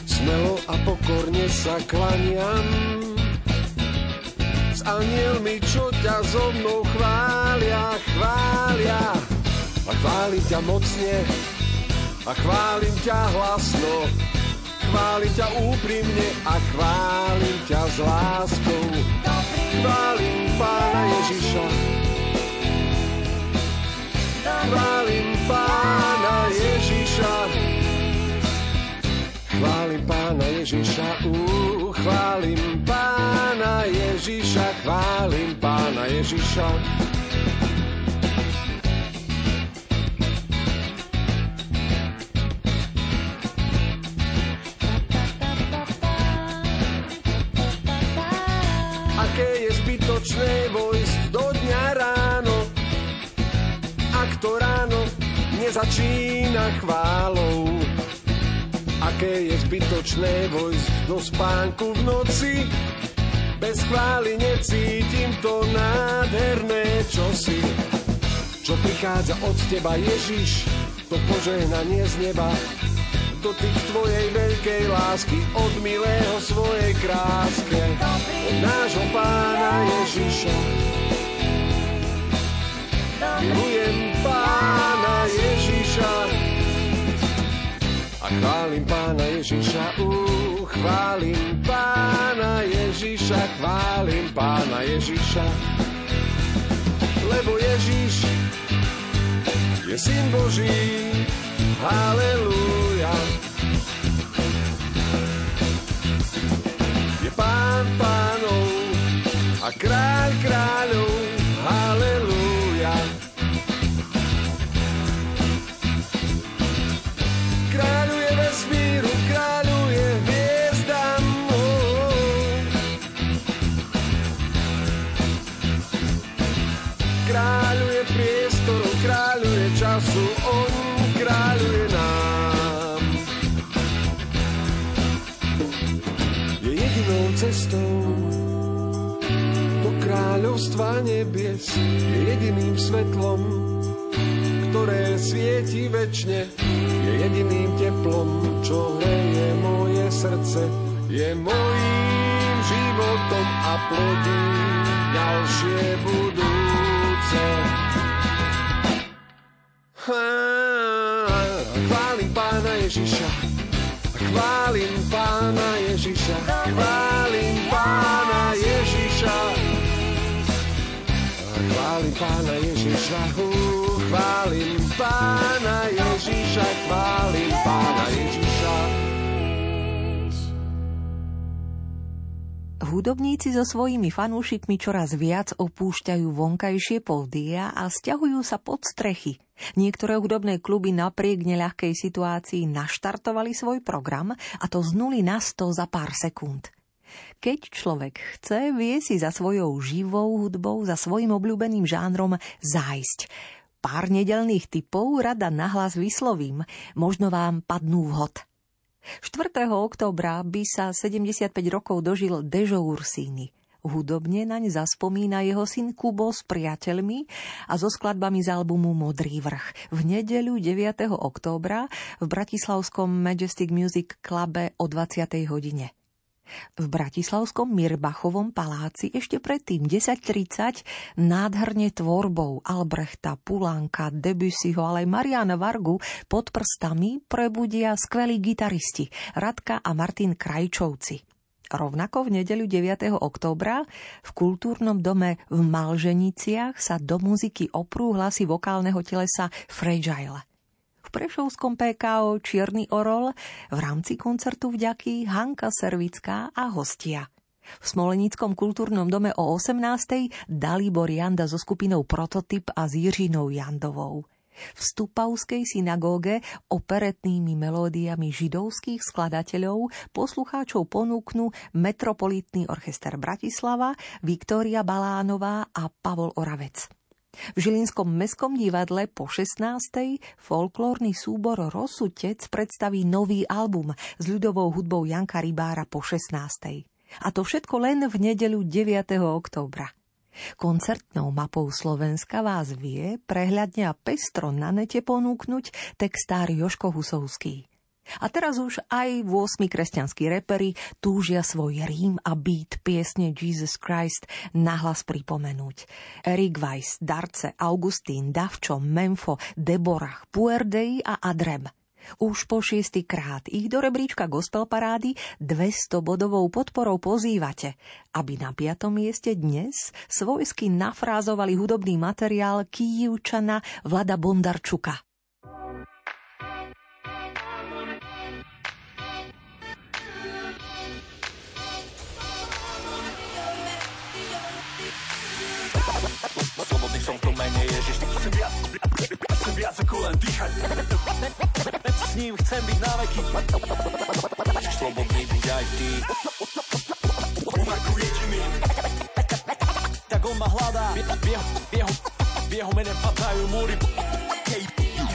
Smelo a pokorne sa klaniam. S anielmi, čo ťa so mnou chvália, chvália. A chválim ťa mocne, a chválim ťa hlasno. Chválim ťa úprimne a chválim ťa s láskou. Chválim Pána Ježiša. Chválim Pána Ježiša. Chválim Pána Ježiša. Uh, chválim Pána Ježiša. Chválim Pána Ježiša. Aké je zbytočné vojsť do dňa ráno, ak to ráno nezačína chválou. Aké je zbytočné vojsť do spánku v noci, bez chvály necítim to nádherné čosi. Čo prichádza od teba, Ježiš, to požehnanie z neba, dotyk tvojej veľkej lásky od milého svojej kráske. Od nášho pána Ježiša. Milujem pána Ježiša. A chválim pána Ježiša uh, chválim pána Ježiša chválim pána Ježiša. Lebo Ježiš je syn Boží Halelúja. Je pán pánov a kráľ kráľov. Kráľovstva nebies, je jediným svetlom, ktoré svieti večne, je jediným teplom, čo hreje moje srdce, je mojím životom a plodí ďalšie budúce. Chválim pána Ježiša, chválim pána Ježiša, chválim Chválim pána Ježiša, hú, chválim pána Ježiša, chválim pána Ježiša. Hudobníci so svojimi fanúšikmi čoraz viac opúšťajú vonkajšie pódia a stiahujú sa pod strechy. Niektoré hudobné kluby napriek neľahkej situácii naštartovali svoj program a to z nuly na 100 za pár sekúnd. Keď človek chce, vie si za svojou živou hudbou, za svojim obľúbeným žánrom zájsť. Pár nedelných typov rada nahlas vyslovím, možno vám padnú vhod. 4. októbra by sa 75 rokov dožil Dežo Ursíny. Hudobne naň zaspomína jeho syn Kubo s priateľmi a so skladbami z albumu Modrý vrch. V nedeľu 9. októbra v Bratislavskom Majestic Music Clube o 20. hodine. V Bratislavskom Mirbachovom paláci ešte predtým 10.30 nádherne tvorbou Albrechta, Pulánka, Debussyho, ale aj Mariana Vargu pod prstami prebudia skvelí gitaristi Radka a Martin Krajčovci. Rovnako v nedeľu 9. októbra v kultúrnom dome v Malženiciach sa do muziky oprú hlasy vokálneho telesa Fragile. V Prešovskom PKO Čierny orol v rámci koncertu vďaky Hanka Servická a hostia. V Smolenickom kultúrnom dome o 18. Dalibor Janda so skupinou Prototyp a s Jiřinou Jandovou v Stupavskej synagóge operetnými melódiami židovských skladateľov poslucháčov ponúknú Metropolitný orchester Bratislava, Viktória Balánová a Pavol Oravec. V Žilinskom mestskom divadle po 16. folklórny súbor Rosutec predstaví nový album s ľudovou hudbou Janka Rybára po 16. A to všetko len v nedeľu 9. októbra. Koncertnou mapou Slovenska vás vie prehľadne a pestro na nete ponúknuť textár Joško Husovský. A teraz už aj 8 kresťanskí repery túžia svoj rím a beat piesne Jesus Christ nahlas pripomenúť. Eric Weiss, Darce, Augustín, Davčo, Memfo, Deborah, Puerdei a Adrem – už po krát ich do rebríčka gospel parády 200 bodovou podporou pozývate, aby na piatom mieste dnes svojsky nafrázovali hudobný materiál Kijivčana Vlada Bondarčuka. Chcem viac ako len dýchať s ním chcem byť na veky. Slobodný buď aj ty. On ako jediný. Tak on ma hľadá. V jeho, v jeho, v jeho mene padajú múry.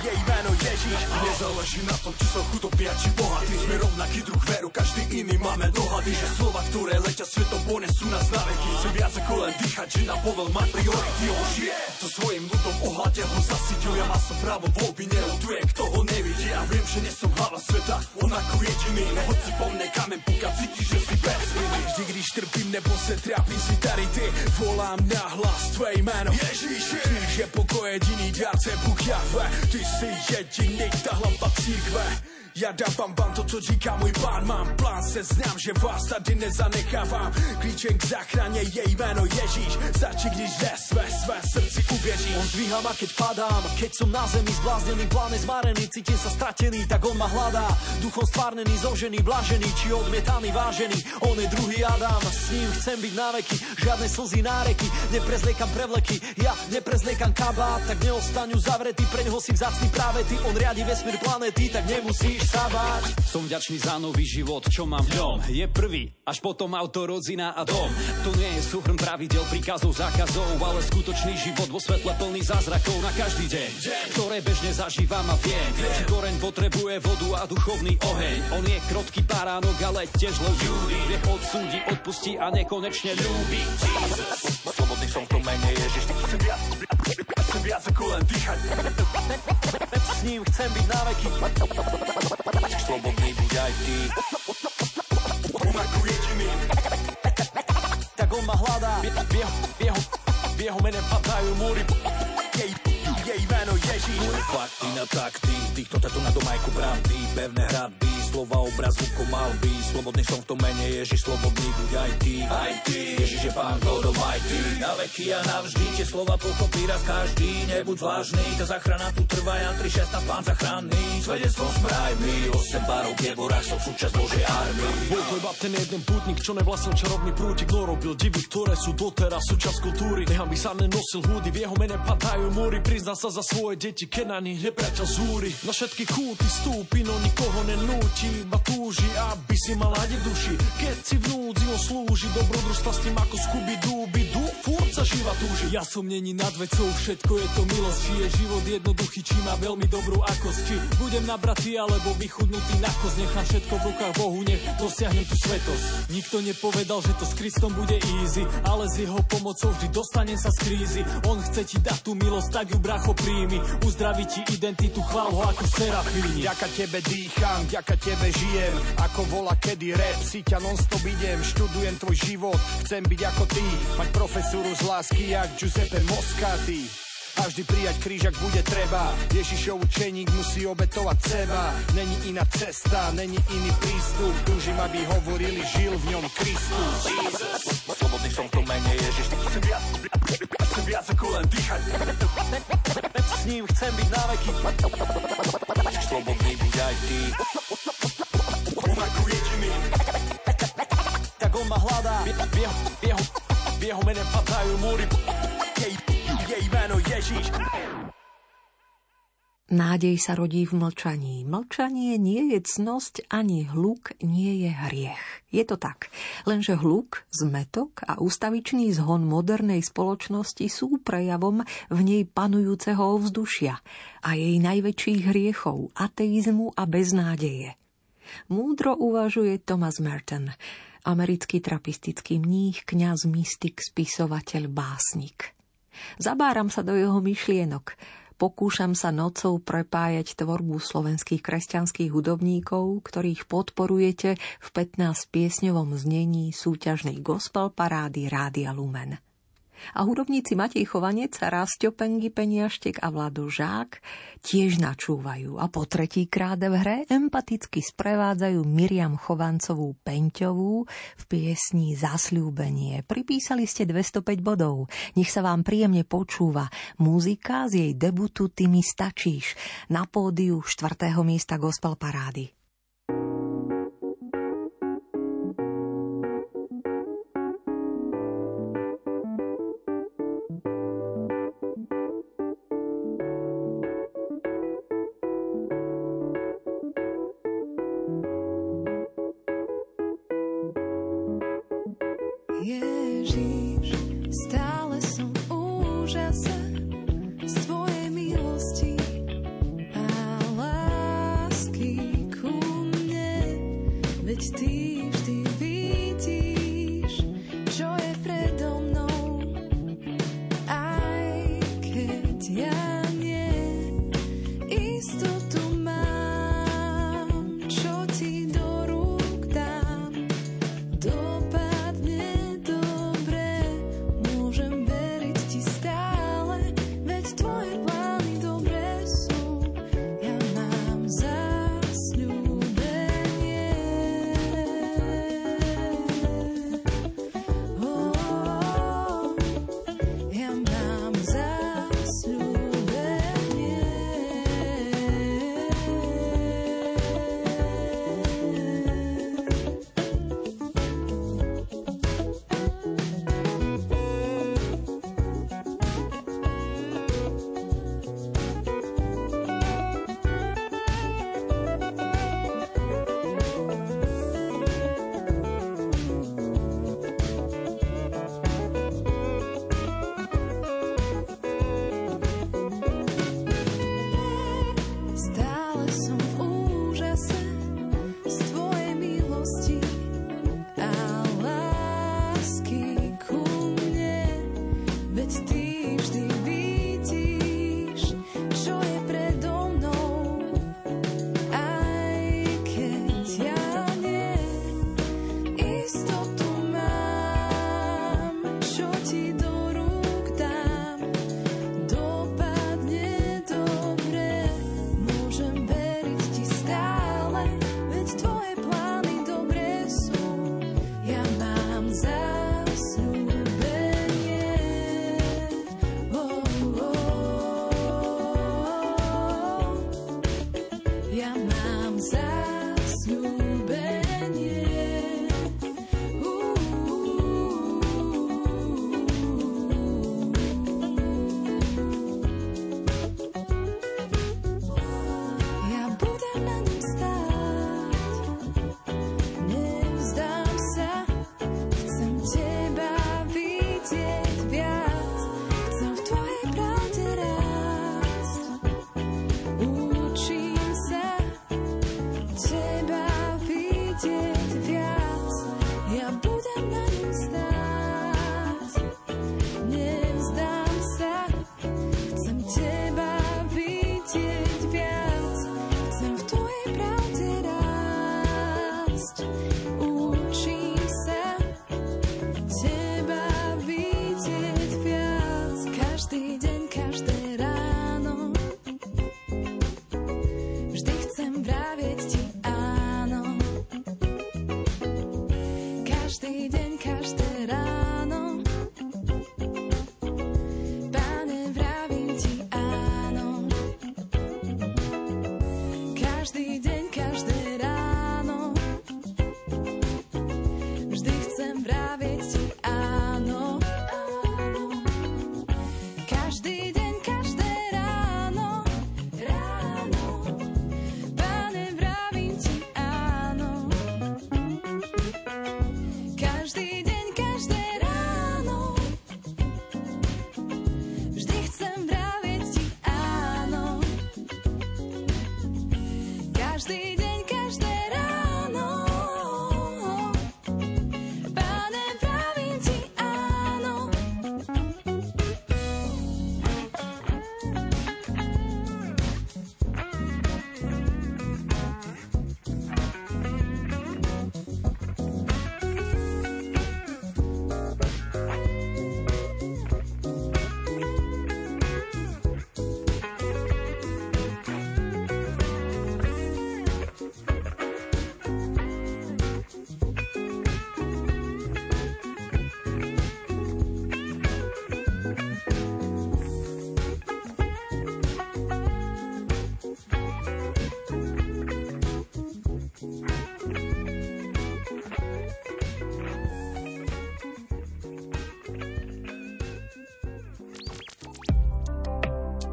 Jej meno Ježiš. Nezáleží na tom, či som chudobný či bohatý. Sme rovnaký druh veru, každý iný máme dohady. Že slova, ktoré letia svetom, ponesú nás na veky. Chcem viac ako len dýchať, že na povel mať priority. On žije so svojím ľudom ohľade ho zasytil. Ja má som právo voľby, neľutuje, kto ho nevidí. Ja viem, že nie som hlava sveta, on ako jediný. No hoci po mne kamen púka, cíti, že si bez. Vždy, když trpím nebo se trápim si tady ty, volám na hlas tvé jméno. Ježíši, Kříž je pokoj jediný dárce Bůh Jahve, ty jsi jediný, ta hlava církve. Ja dávam vám to, co říká můj pán. Mám plán, se znám, že vás tady nezanechávám. Klíčem k záchraně je jméno Ježíš. Stačí, když ve své, své srdci uvěříš On zdvíha ma, keď padám Keď som na zemi zbláznený, pláne zmarený Cítim sa stratený, tak on ma hľadá. Duchom stvárnený, zožený, blažený Či odmietaný, vážený. On je druhý Adam S ním chcem byť na veky Žiadne slzy, náreky Neprezliekam prevleky. Ja neprezliekam kabát Tak neostaňu zavretý. Preňho si vzácný práve ty. On riadi vesmír planety Tak nemusíš nemusíš sa báť. Som vďačný za nový život, čo mám v ňom. Je prvý, až potom auto, rodzina a dom. To nie je súhrn pravidel, príkazov, zákazov, ale skutočný život vo svetle plný zázrakov na každý deň, ktoré bežne zažívam a viem. Či koreň potrebuje vodu a duchovný oheň. On je krotký baránok, ale tiež ľudí. Nech odsúdi, odpustí a nekonečne ľúbi. Slobodný som v tom mene Ježiš, chcem viac, chcem viac ako len dýchať. S ním chcem byť na veky. Slobodný buď aj ty. On ako jediný. Tak on ma hľadá. V jeho, v jeho, v jeho mene padajú múry. Jej, jej meno Ježiš. Moje fakty na takty, týchto tatu na domajku pravdy, pevné hradby, slova obraz zvukom malby. Slobodný som v tom mene Ježiš, slobodný buď aj ty. Aj ty, Ježiš je pán God Almighty. Na veky a navždy, tie slova pochopí raz každý. Nebuď vážny, tá zachrana tu trvá, Jan 3.16, pán zachranný. Svedectvom smraj mi, 8 barov je vorách, som súčasť Božej armii. Bol to iba ten jeden pútnik, čo nevlastnil čarovný prútik, no robil divy, ktoré sú doteraz súčasť kultúry. Nechám by sa nenosil húdy, v jeho mene padajú múry, prizná sa za svoje deti, keď na nich nepriateľ zúri. Na všetky kúty stúpi, no nikoho nenúti, iba túži, aby si mal nádej v duši. Keď si v núdzi on slúži, dobrodružstva s tým ako Scooby Dooby Doo, furt sa živa túži. Ja som není nad vecou, všetko je to milosť, či je život jednoduchý, či má veľmi dobrú akosť, či budem nabratý alebo vychudnutý na kosť, nechám všetko v rukách Bohu, nech dosiahnem tú svetosť. Nikto nepovedal, že to s Kristom bude easy, ale s jeho pomocou vždy dostanem sa z krízy. On chce ti dať tú milosť, tak ju bracho príjmi, uzdraví ti identitu, chvál ho ako serafíni. Vďaka tebe dýcham, vďaka tebe žijem. Ako vola kedy rap, si ťa non-stop idem. Študujem tvoj život, chcem byť ako ty. Mať profesúru z lásky, jak Giuseppe Moscati. A vždy prijať kríž, ak bude treba. Ježišov učeník musí obetovať seba. Není iná cesta, není iný prístup. Túžim, aby hovorili, žil v ňom Kristus Slobodný som v tom mene Ježiš, chcem viac, Chcem viac ako len dýchať S ním chcem byť na veky. slobodný buď aj ty. On ako jediný Tak on ma hľadá. V, jeho, v, jeho, v jeho mene padajú múry. Jej, jej meno Ježiš Nádej sa rodí v mlčaní. Mlčanie nie je cnosť, ani hluk nie je hriech. Je to tak. Lenže hluk, zmetok a ustavičný zhon modernej spoločnosti sú prejavom v nej panujúceho ovzdušia a jej najväčších hriechov, ateizmu a beznádeje. Múdro uvažuje Thomas Merton, americký trapistický mních, kňaz, mystik, spisovateľ, básnik. Zabáram sa do jeho myšlienok, pokúšam sa nocou prepájať tvorbu slovenských kresťanských hudobníkov, ktorých podporujete v 15-piesňovom znení súťažnej gospel parády Rádia Lumen. A hudobníci Matej Chovanec, Rastio Pengy Peniaštek a Vlado Žák tiež načúvajú a po tretíkrát v hre empaticky sprevádzajú Miriam Chovancovú Peňťovú v piesni Zasľúbenie. Pripísali ste 205 bodov. Nech sa vám príjemne počúva muzika z jej debutu Ty mi stačíš na pódiu 4. miesta Gospel Parády.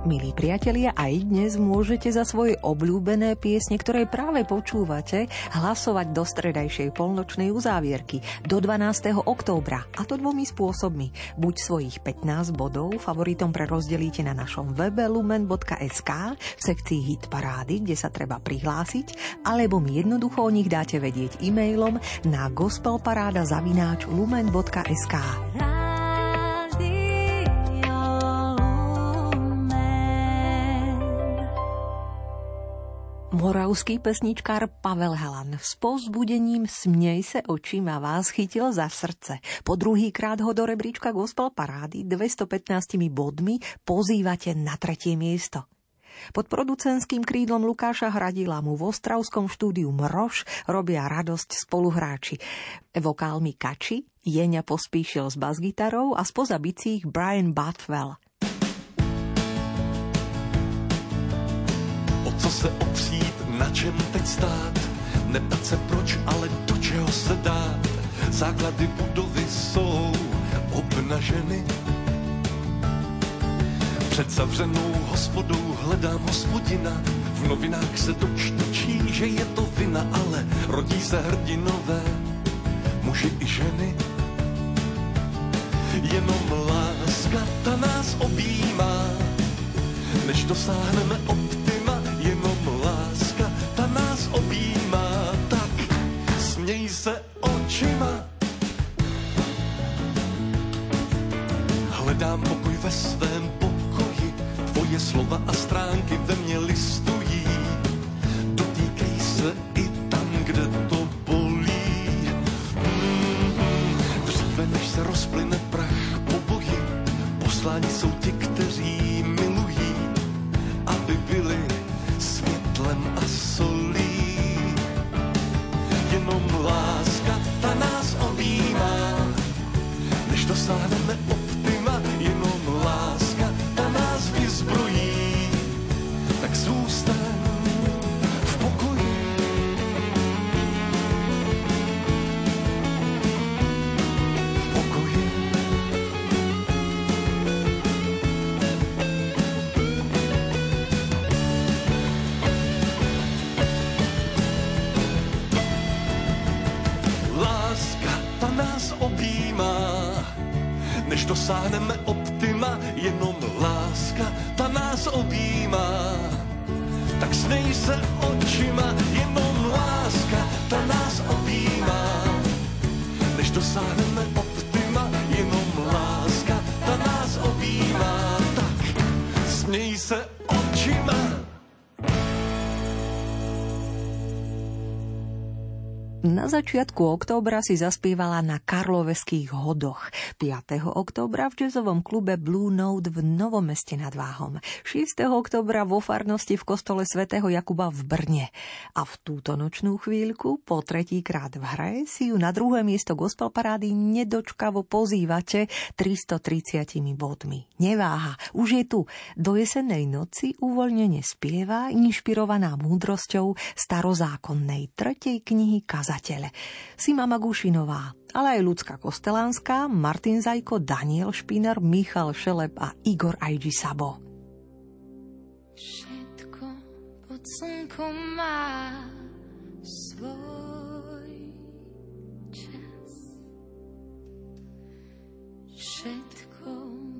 Milí priatelia, aj dnes môžete za svoje obľúbené piesne, ktoré práve počúvate, hlasovať do stredajšej polnočnej uzávierky do 12. októbra. A to dvomi spôsobmi. Buď svojich 15 bodov favoritom prerozdelíte na našom webe lumen.sk v sekcii Hit parády, kde sa treba prihlásiť, alebo mi jednoducho o nich dáte vedieť e-mailom na gospelparáda zavináč lumen.sk. Moravský pesničkár Pavel Helan s povzbudením Smnej se očima vás chytil za srdce. Po druhý krát ho do rebríčka Gospel Parády 215 bodmi pozývate na tretie miesto. Pod producentským krídlom Lukáša Hradila mu v ostravskom štúdiu Mrož robia radosť spoluhráči. Vokálmi Kači, Jeňa pospíšil s basgitarou a spoza bicích Brian Butwell. O co se opřít, na čem teď stát? Neptat se proč, ale do čeho se dát. Základy budovy jsou obnaženy. Před zavřenou hospodou hledám hospodina. V novinách se dočtečí, že je to vina, ale rodí se hrdinové, muži i ženy. Jenom láska ta nás objímá, než dosáhneme optima, směj se očima. Hledám pokoj ve svém pokoji, tvoje slova a stránky ve mně listují. Dotýkej se i tam, kde to bolí. Mm, Dříve než se rozplyne prach po boji, posláni jsou ti, kteří milují, aby byli láska ta nás objímá, než dosáhneme optima, dosáhneme optima, jenom láska, ta nás objímá. Tak snej se očima, jenom láska, ta nás objímá. Než dosáhneme optima, začiatku októbra si zaspievala na Karloveských hodoch. 5. októbra v jazzovom klube Blue Note v Novom meste nad Váhom. 6. októbra vo farnosti v kostole svätého Jakuba v Brne. A v túto nočnú chvíľku, po tretíkrát v hre, si ju na druhé miesto gospel parády nedočkavo pozývate 330 bodmi. Neváha, už je tu. Do jesennej noci uvoľnene spieva, inšpirovaná múdrosťou starozákonnej tretej knihy kazateľe. Sima Magušinová, ale aj Ľudská Kostelánska, Martin Zajko, Daniel Špínar, Michal Šelep a Igor Ajdi Sabo. Všetko pod slnkom má svoj čas. Všetko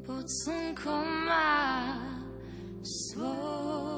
pod slnkom má svoj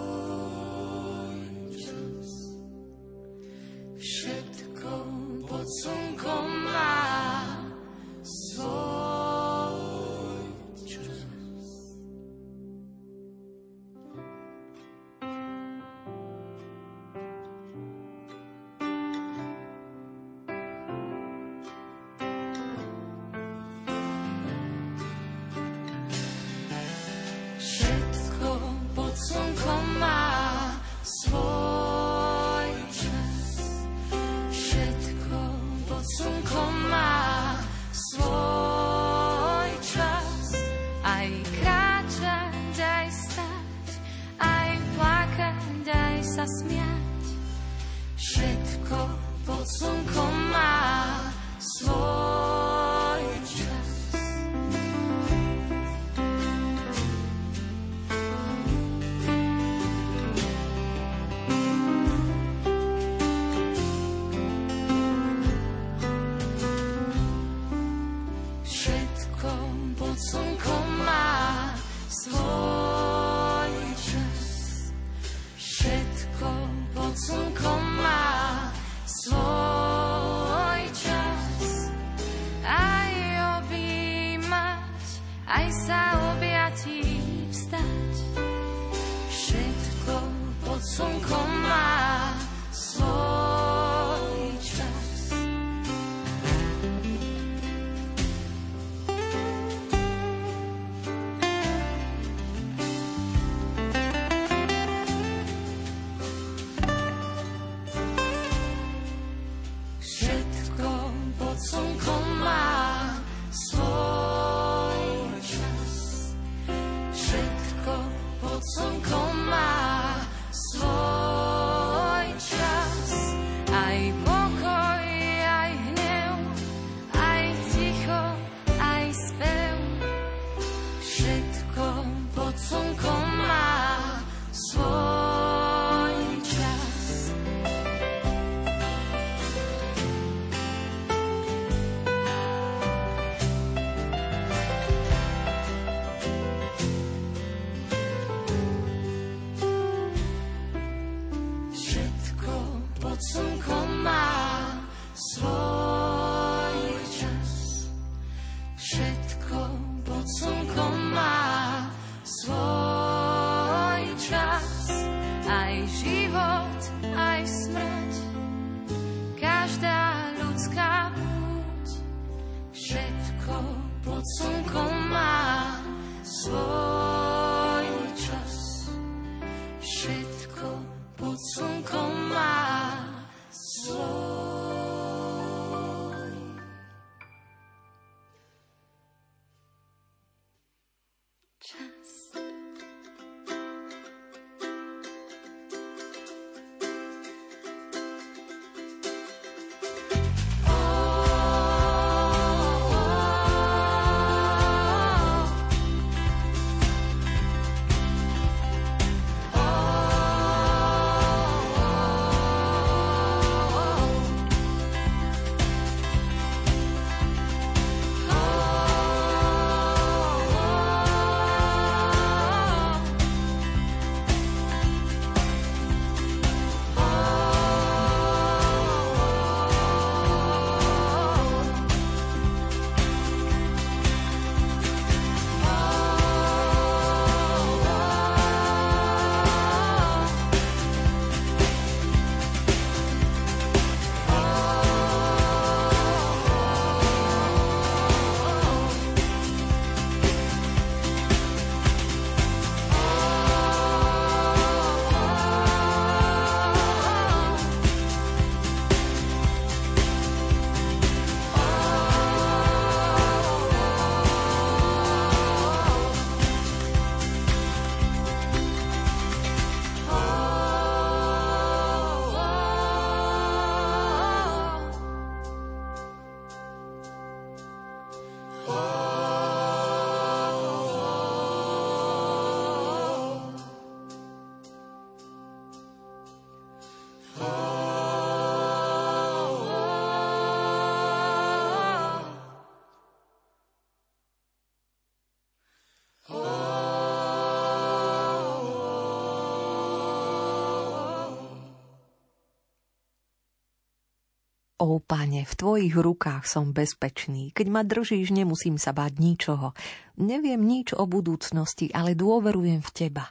sa smiať. Všetko pod slnkom Ó, pane, v tvojich rukách som bezpečný. Keď ma držíš, nemusím sa báť ničoho. Neviem nič o budúcnosti, ale dôverujem v teba.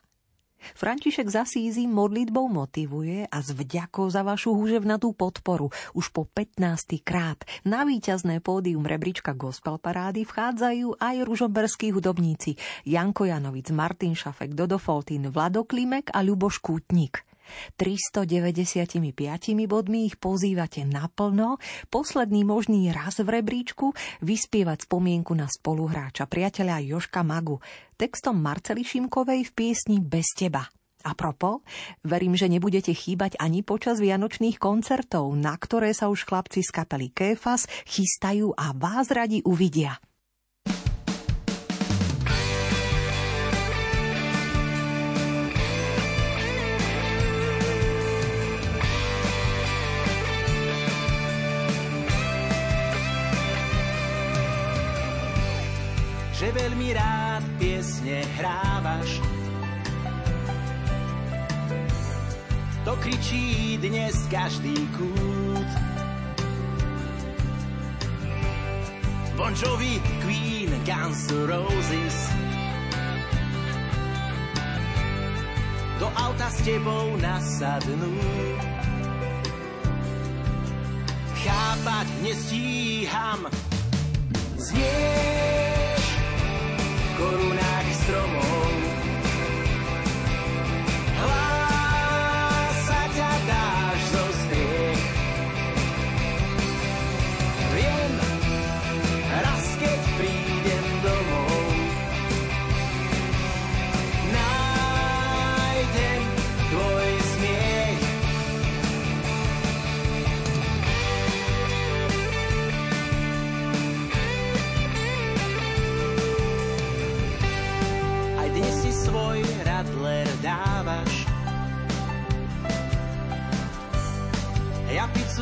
František Zasízy modlitbou motivuje a s vďakou za vašu húževnatú podporu už po 15. krát na víťazné pódium rebríčka Gospel Parády vchádzajú aj ružomberskí hudobníci Janko Janovic, Martin Šafek, Dodo Foltín, Vlado Klimek a Ľuboš Kútnik. 395 bodmi ich pozývate naplno, posledný možný raz v rebríčku, vyspievať spomienku na spoluhráča, priateľa Joška Magu, textom Marceli Šimkovej v piesni Bez teba. A propo, verím, že nebudete chýbať ani počas vianočných koncertov, na ktoré sa už chlapci z kapely Kéfas chystajú a vás radi uvidia. Veľmi rád piesne hrávaš. To kričí dnes každý kút. Bon Jovi, Queen, Guns N' Roses. Do auta s tebou nasadnú. Chápať nestíham. Znieš v korunách stromov.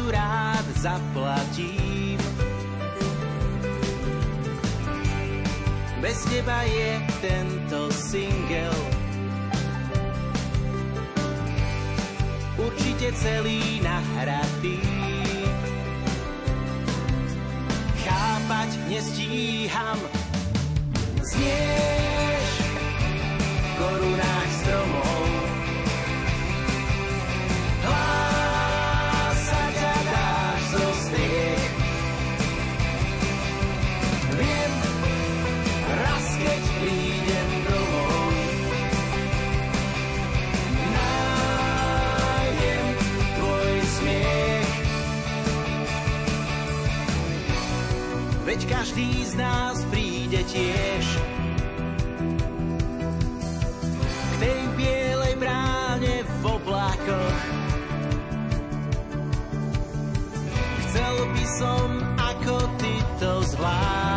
Rád zaplatím. Bez teba je tento single určite celý nahratý. Chápať nestíham, znieš v korunách stromov. Veď každý z nás príde tiež k tej bielej bráne v oblákoch. Chcel by som ako ty to zvládnuť.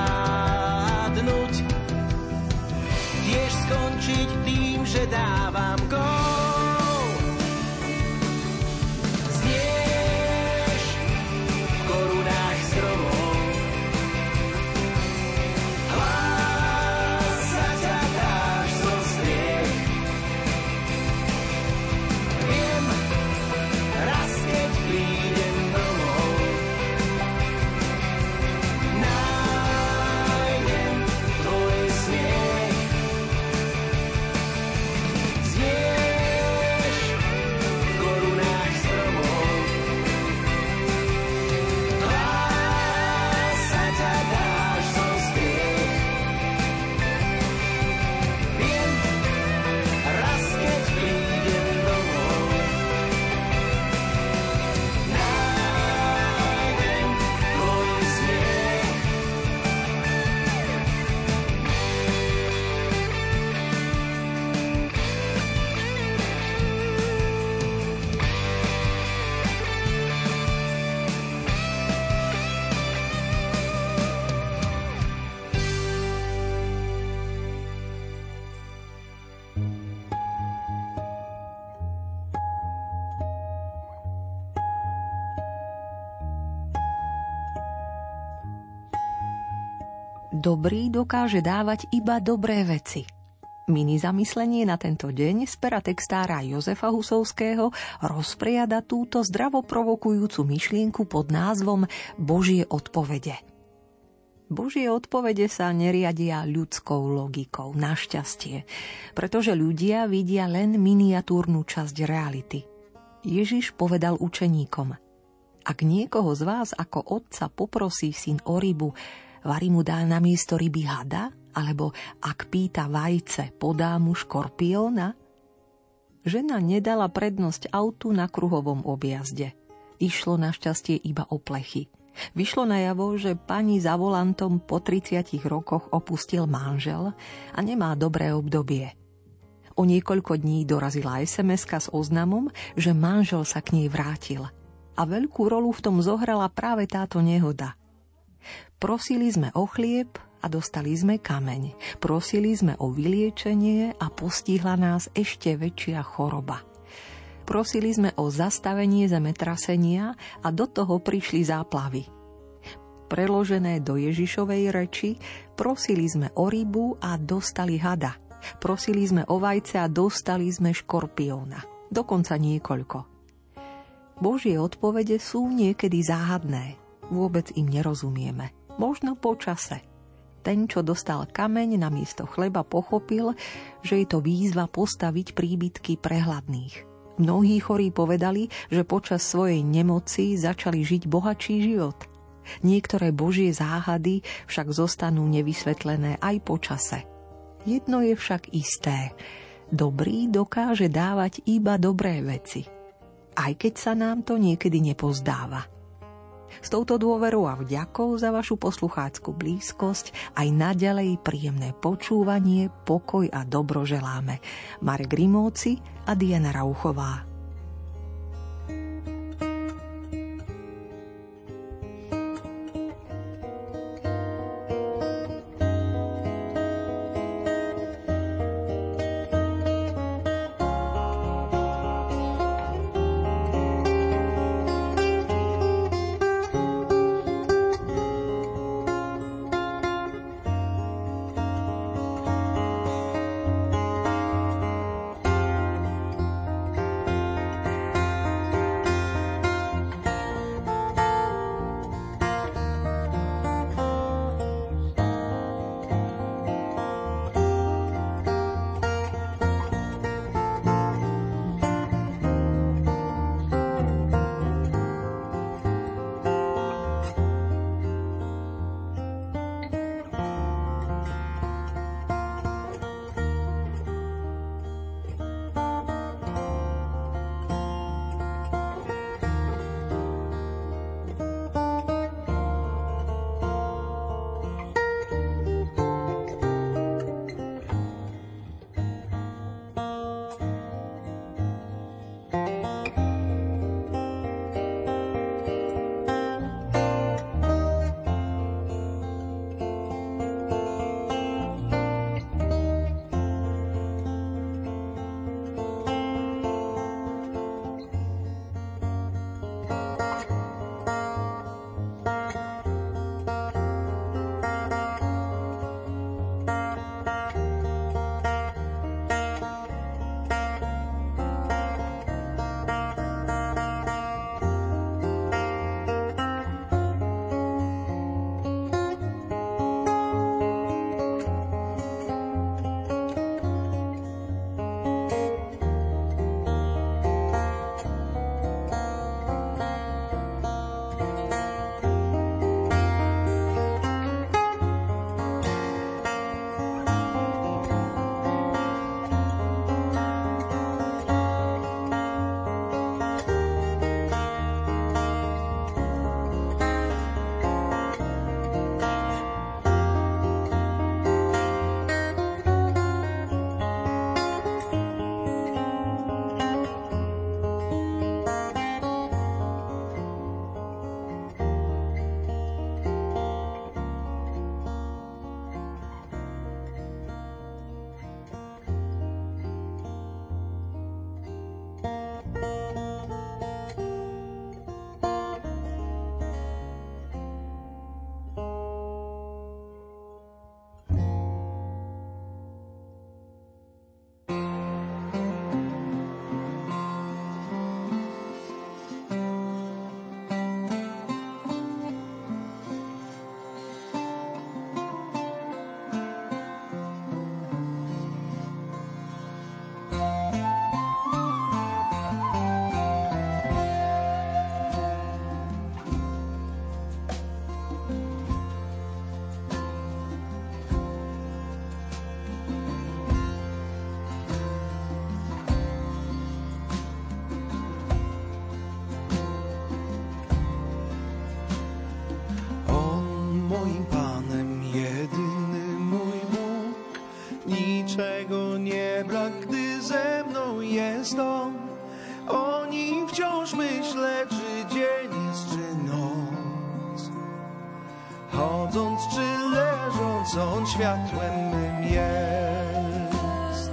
Dobrý dokáže dávať iba dobré veci. Mini zamyslenie na tento deň z pera textára Jozefa Husovského rozpriada túto zdravo myšlienku pod názvom Božie odpovede. Božie odpovede sa neriadia ľudskou logikou, našťastie, pretože ľudia vidia len miniatúrnu časť reality. Ježiš povedal učeníkom, ak niekoho z vás ako otca poprosí syn o rybu, varí mu dá na miesto ryby hada, alebo ak pýta vajce, podá mu škorpióna? Žena nedala prednosť autu na kruhovom objazde. Išlo našťastie iba o plechy – Vyšlo najavo, že pani za volantom po 30 rokoch opustil manžel a nemá dobré obdobie. O niekoľko dní dorazila sms s oznamom, že manžel sa k nej vrátil. A veľkú rolu v tom zohrala práve táto nehoda. Prosili sme o chlieb a dostali sme kameň. Prosili sme o vyliečenie a postihla nás ešte väčšia choroba. Prosili sme o zastavenie zemetrasenia a do toho prišli záplavy. Preložené do Ježišovej reči, prosili sme o rybu a dostali hada. Prosili sme o vajce a dostali sme škorpióna. Dokonca niekoľko. Božie odpovede sú niekedy záhadné. Vôbec im nerozumieme. Možno po čase. Ten, čo dostal kameň na miesto chleba, pochopil, že je to výzva postaviť príbytky prehľadných. Mnohí chorí povedali, že počas svojej nemoci začali žiť bohatší život. Niektoré božie záhady však zostanú nevysvetlené aj po čase. Jedno je však isté. Dobrý dokáže dávať iba dobré veci. Aj keď sa nám to niekedy nepozdáva. S touto dôverou a vďakou za vašu poslucháckú blízkosť aj naďalej príjemné počúvanie, pokoj a dobro želáme. Marek Rimóci a Diana Rauchová. światłem mym jest.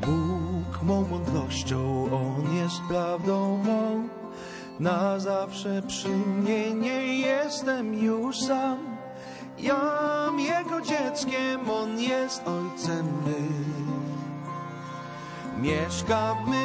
Bóg mą mądrością, On jest prawdą mą, na zawsze przyjmie of me.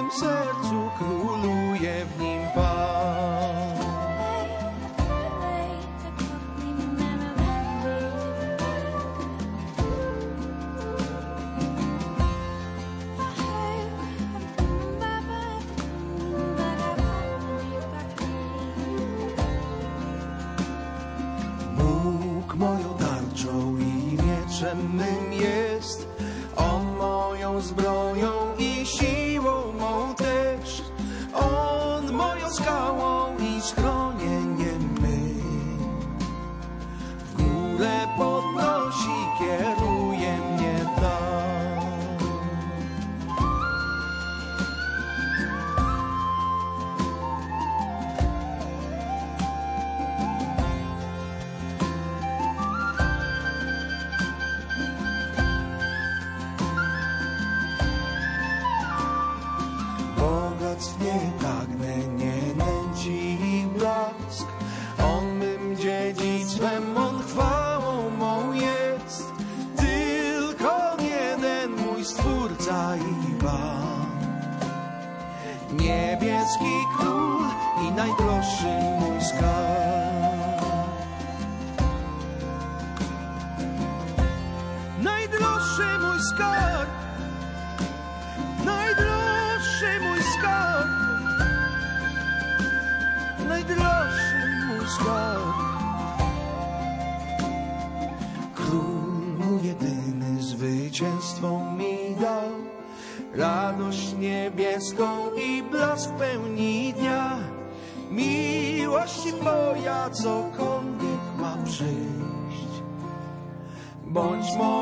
Bunch more.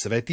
svetý